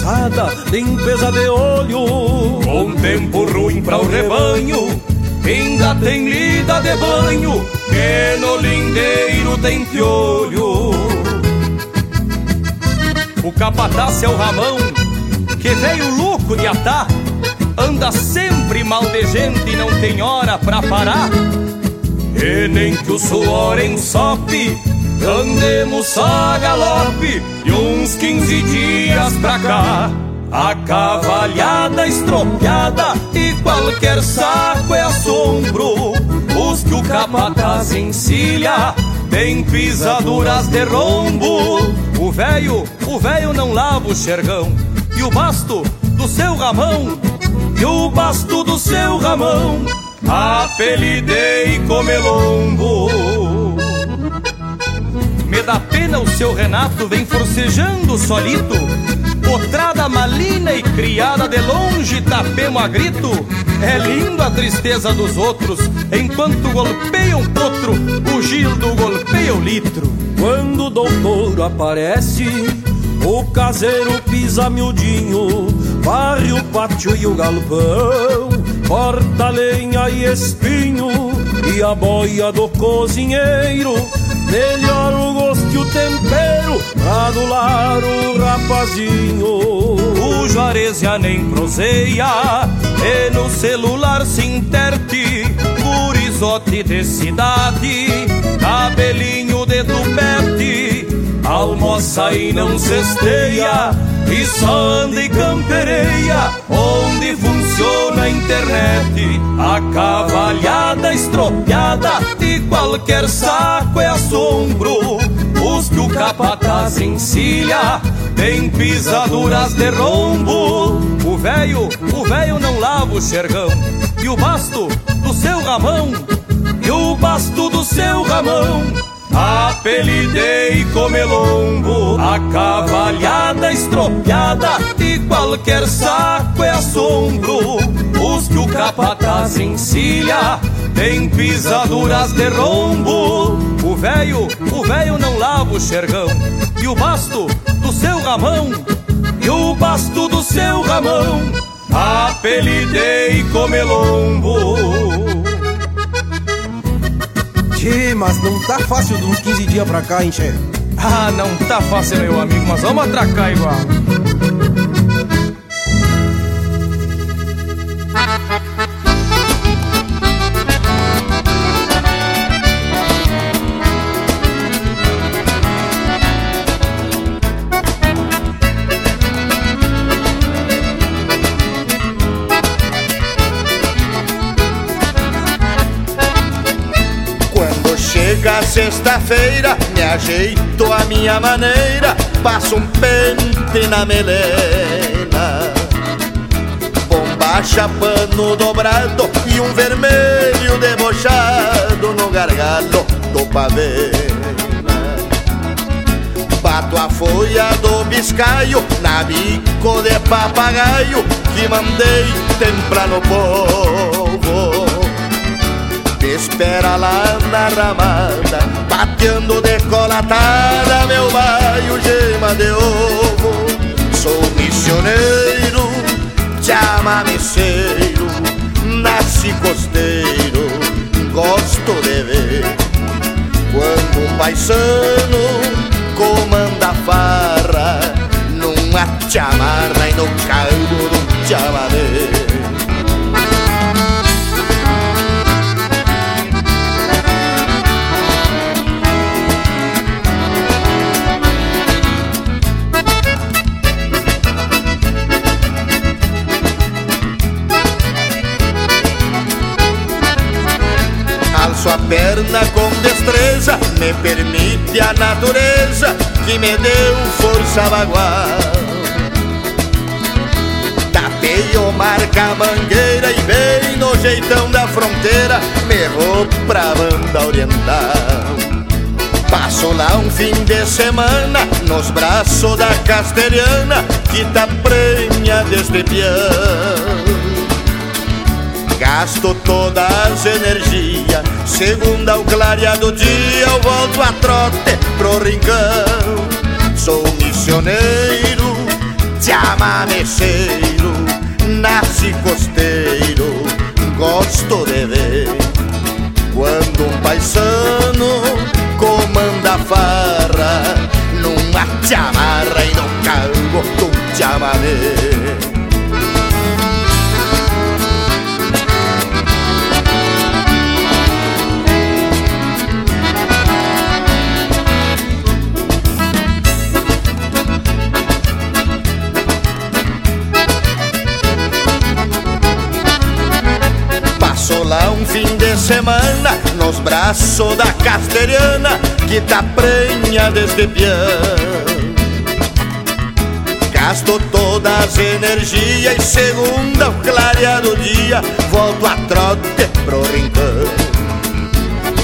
lã, posada, limpeza de olho. Com tempo ruim para o rebanho, ainda tem lida de banho, que no lindeiro tem piolho. O capataz é o Ramão, que veio louco de atar anda sempre mal de gente e não tem hora pra parar. E nem que o suor ensope, andemos a galope, e uns quinze dias pra cá. A cavalhada estropiada e qualquer saco é assombro. Os que o capataz encilha tem pisaduras de rombo. O velho, o velho não lava o xergão. E o basto do seu ramão, e o basto do seu ramão, apelidei comelombo. Me dá pena o seu Renato, vem forcejando solito. Potrada malina e criada de longe, tapemo a grito. É lindo a tristeza dos outros, enquanto golpeia um potro, o Gildo golpeia o litro. Quando o doutor aparece, o caseiro pisa miudinho, varre o pátio e o galpão, corta lenha e espinho, e a boia do cozinheiro melhora o gosto e o tempero pra adular o rapazinho. O Juarez já nem proseia, e no celular se interte, gurizote de cidade, cabelinho de tupete, almoça e não cesteia, e só anda e campereia, onde funciona a internet. A cavalhada estropiada qualquer saco é assombro. Os que o capataz encilha tem pisaduras de rombo. O velho, o velho não lava o xergão. E o basto do seu ramão, e o basto do seu ramão. Apelidei comelombo, a cavalhada estropiada e qualquer saco é assombro. Os que o capataz encilha tem pisaduras de rombo. O velho, o velho não lava o xergão. E o basto do seu ramão, e o basto do seu ramão. Apelidei comelombo. Tchê, mas não tá fácil de uns 15 dias pra cá, hein, che? Ah, não tá fácil, meu amigo, mas vamos atracar igual. Chega sexta-feira, me ajeito a minha maneira, passo um pente na melena. Bombacha, pano dobrado e um vermelho debochado no gargalo do pavena. Bato a folha do biscaio na bico de papagaio que mandei temprar no povo. Me espera lá na ramada, bateando decolatada, meu baio gema de ovo. Sou missioneiro, chamameceiro, nasci costeiro, gosto de ver. Quando um paisano comanda a farra, numa chamarra e no caldo do. Alço perna com destreza, me permite a natureza que me deu força bagual. Tapeio, marca mangueira e bem no jeitão da fronteira, me vou pra banda oriental. Passo lá um fim de semana nos braços da castelhana que tá prenha deste peão. Gasto todas as energias Segunda o clarear do dia Eu volto a trote pro rincão. Sou missioneiro Chamameceiro Nasci costeiro Gosto de ver. Quando um paisano Comanda a farra Numa chamarra e no calvo do chamamé semana nos braços da castelhana que tá prenha desde piano. Gasto todas as energias e segunda, o clarear do dia, volto a trote pro rincão.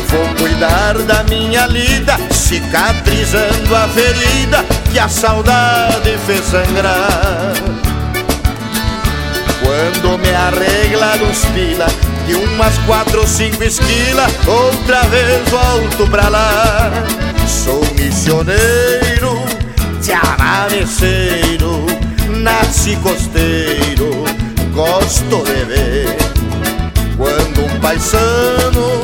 Vou cuidar da minha lida, cicatrizando a ferida que a saudade fez sangrar. Quando me arregla nos pila, de umas quatro ou cinco esquilas, outra vez volto pra lá. Sou missioneiro, te amaneceiro, nasci costeiro, gosto de ver. Quando um paisano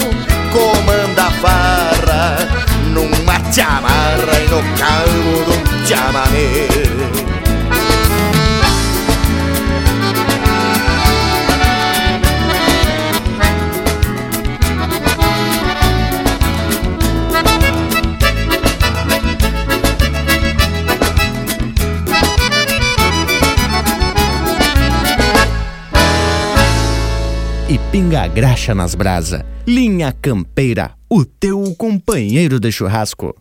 comanda a farra, numa chamarra e no calmo de um chamamé. Graxa nas brasa. Linha Campeira, o teu companheiro de churrasco.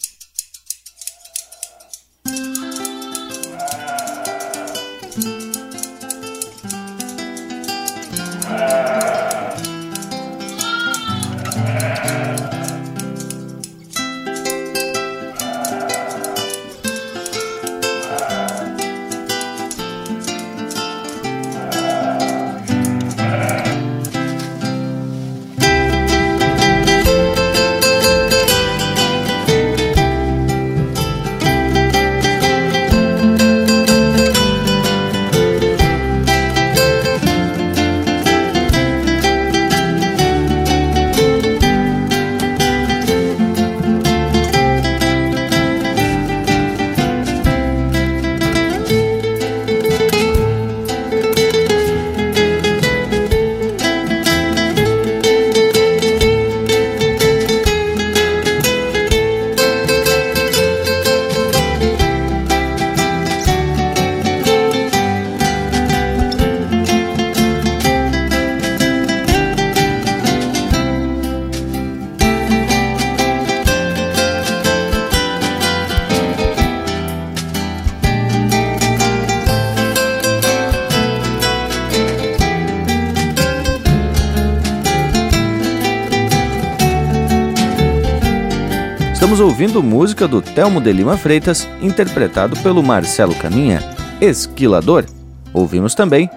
Ouvindo música do Telmo de Lima Freitas, interpretado pelo Marcelo Caminha, Esquilador. Ouvimos também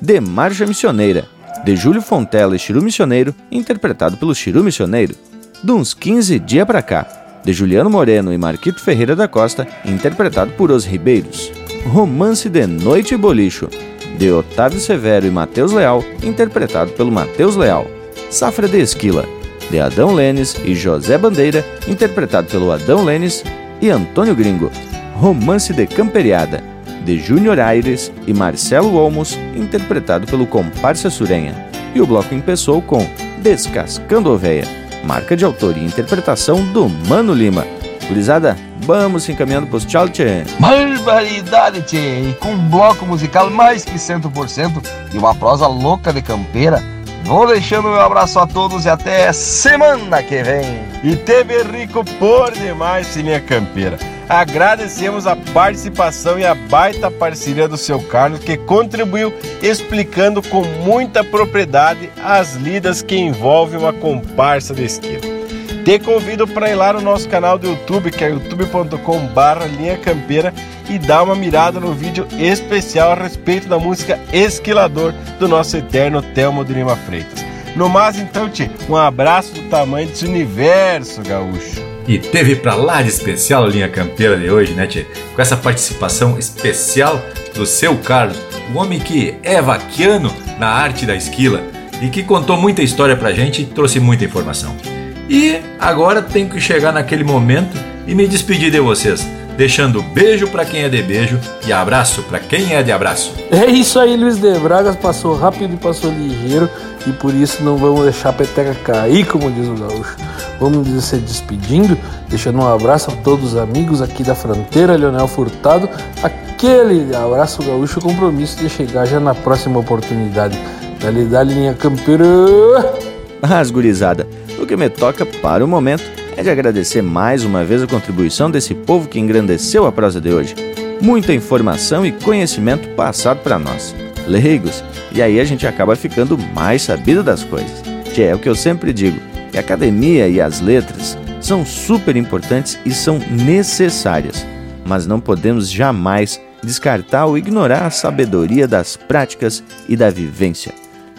De Marcha Missioneira, de Júlio Fontela e Chiru Missioneiro, interpretado pelo Chiru Missioneiro. De uns 15 dia pra cá, de Juliano Moreno e Marquito Ferreira da Costa, interpretado por Os Ribeiros. Romance de Noite e Bolicho, de Otávio Severo e Matheus Leal, interpretado pelo Matheus Leal. Safra de Esquila, de Adão Lênis e José Bandeira, interpretado pelo Adão Lênis e Antônio Gringo. Romance de Camperiada, de Júnior Aires e Marcelo Olmos, interpretado pelo Comparsa Surenha. E o bloco empeçou com Descascando Oveia, marca de autoria e interpretação do Mano Lima. Gurizada, vamos se encaminhando pros tchau, tchê. Barbaridade, tchê! E com um bloco musical mais que 100% e uma prosa louca de campeira, vou deixando meu abraço a todos e até semana que vem. E teve rico por demais, Silinha Campeira. Agradecemos a participação e a baita parceria do seu Carlos, que contribuiu explicando com muita propriedade as lidas que envolvem uma comparsa de esquilo. Te convido para ir lá no nosso canal do YouTube, que é youtube.com/barra linha campeira, e dar uma mirada no vídeo especial a respeito da música Esquilador do nosso eterno Telmo de Lima Freitas. No mais, então, Tchê, um abraço do tamanho desse universo gaúcho. E teve pra lá de especial a linha campeira de hoje, né, Tchê? Com essa participação especial do seu Carlos, o homem que é vaquiano na arte da esquila e que contou muita história pra gente e trouxe muita informação. E agora tenho que chegar naquele momento e me despedir de vocês, deixando beijo para quem é de beijo e abraço para quem é de abraço. É isso aí, Luiz de Bragas passou rápido e passou ligeiro e por isso não vamos deixar a peteca cair, como diz o gaúcho. Vamos se despedindo, deixando um abraço a todos os amigos aqui da fronteira, Leonel Furtado, aquele abraço gaúcho, compromisso de chegar já na próxima oportunidade. Dali, dali, linha campeira! Mas, gurizada, o que me toca para o momento é de agradecer mais uma vez a contribuição desse povo que engrandeceu a prosa de hoje. Muita informação e conhecimento passado para nós, leigos, e aí a gente acaba ficando mais sabido das coisas. Que é o que eu sempre digo, que a academia e as letras são super importantes e são necessárias, mas não podemos jamais descartar ou ignorar a sabedoria das práticas e da vivência.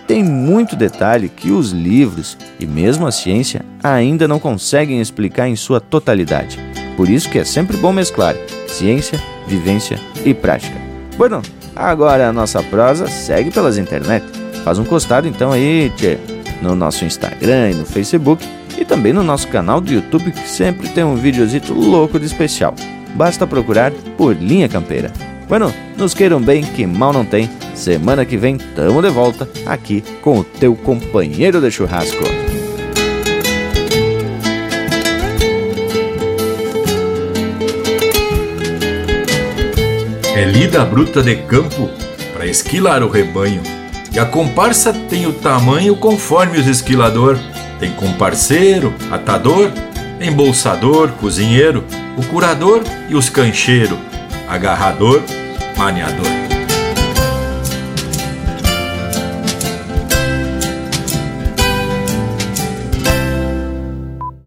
Tem muito detalhe que os livros e mesmo a ciência ainda não conseguem explicar em sua totalidade. Por isso que é sempre bom mesclar ciência, vivência e prática. Bueno, agora a nossa prosa segue pelas internet. Faz um costado então aí, tchê, no nosso Instagram e no Facebook e também no nosso canal do YouTube que sempre tem um videozito louco de especial. Basta procurar por Linha Campeira. Bueno, nos queiram bem que mal não tem Semana que vem tamo de volta aqui com o teu companheiro de churrasco. É lida bruta de campo para esquilar o rebanho. E a comparsa tem o tamanho conforme os esquilador. Tem comparceiro, atador, embolsador, cozinheiro, o curador e os cancheiro, agarrador, maneador.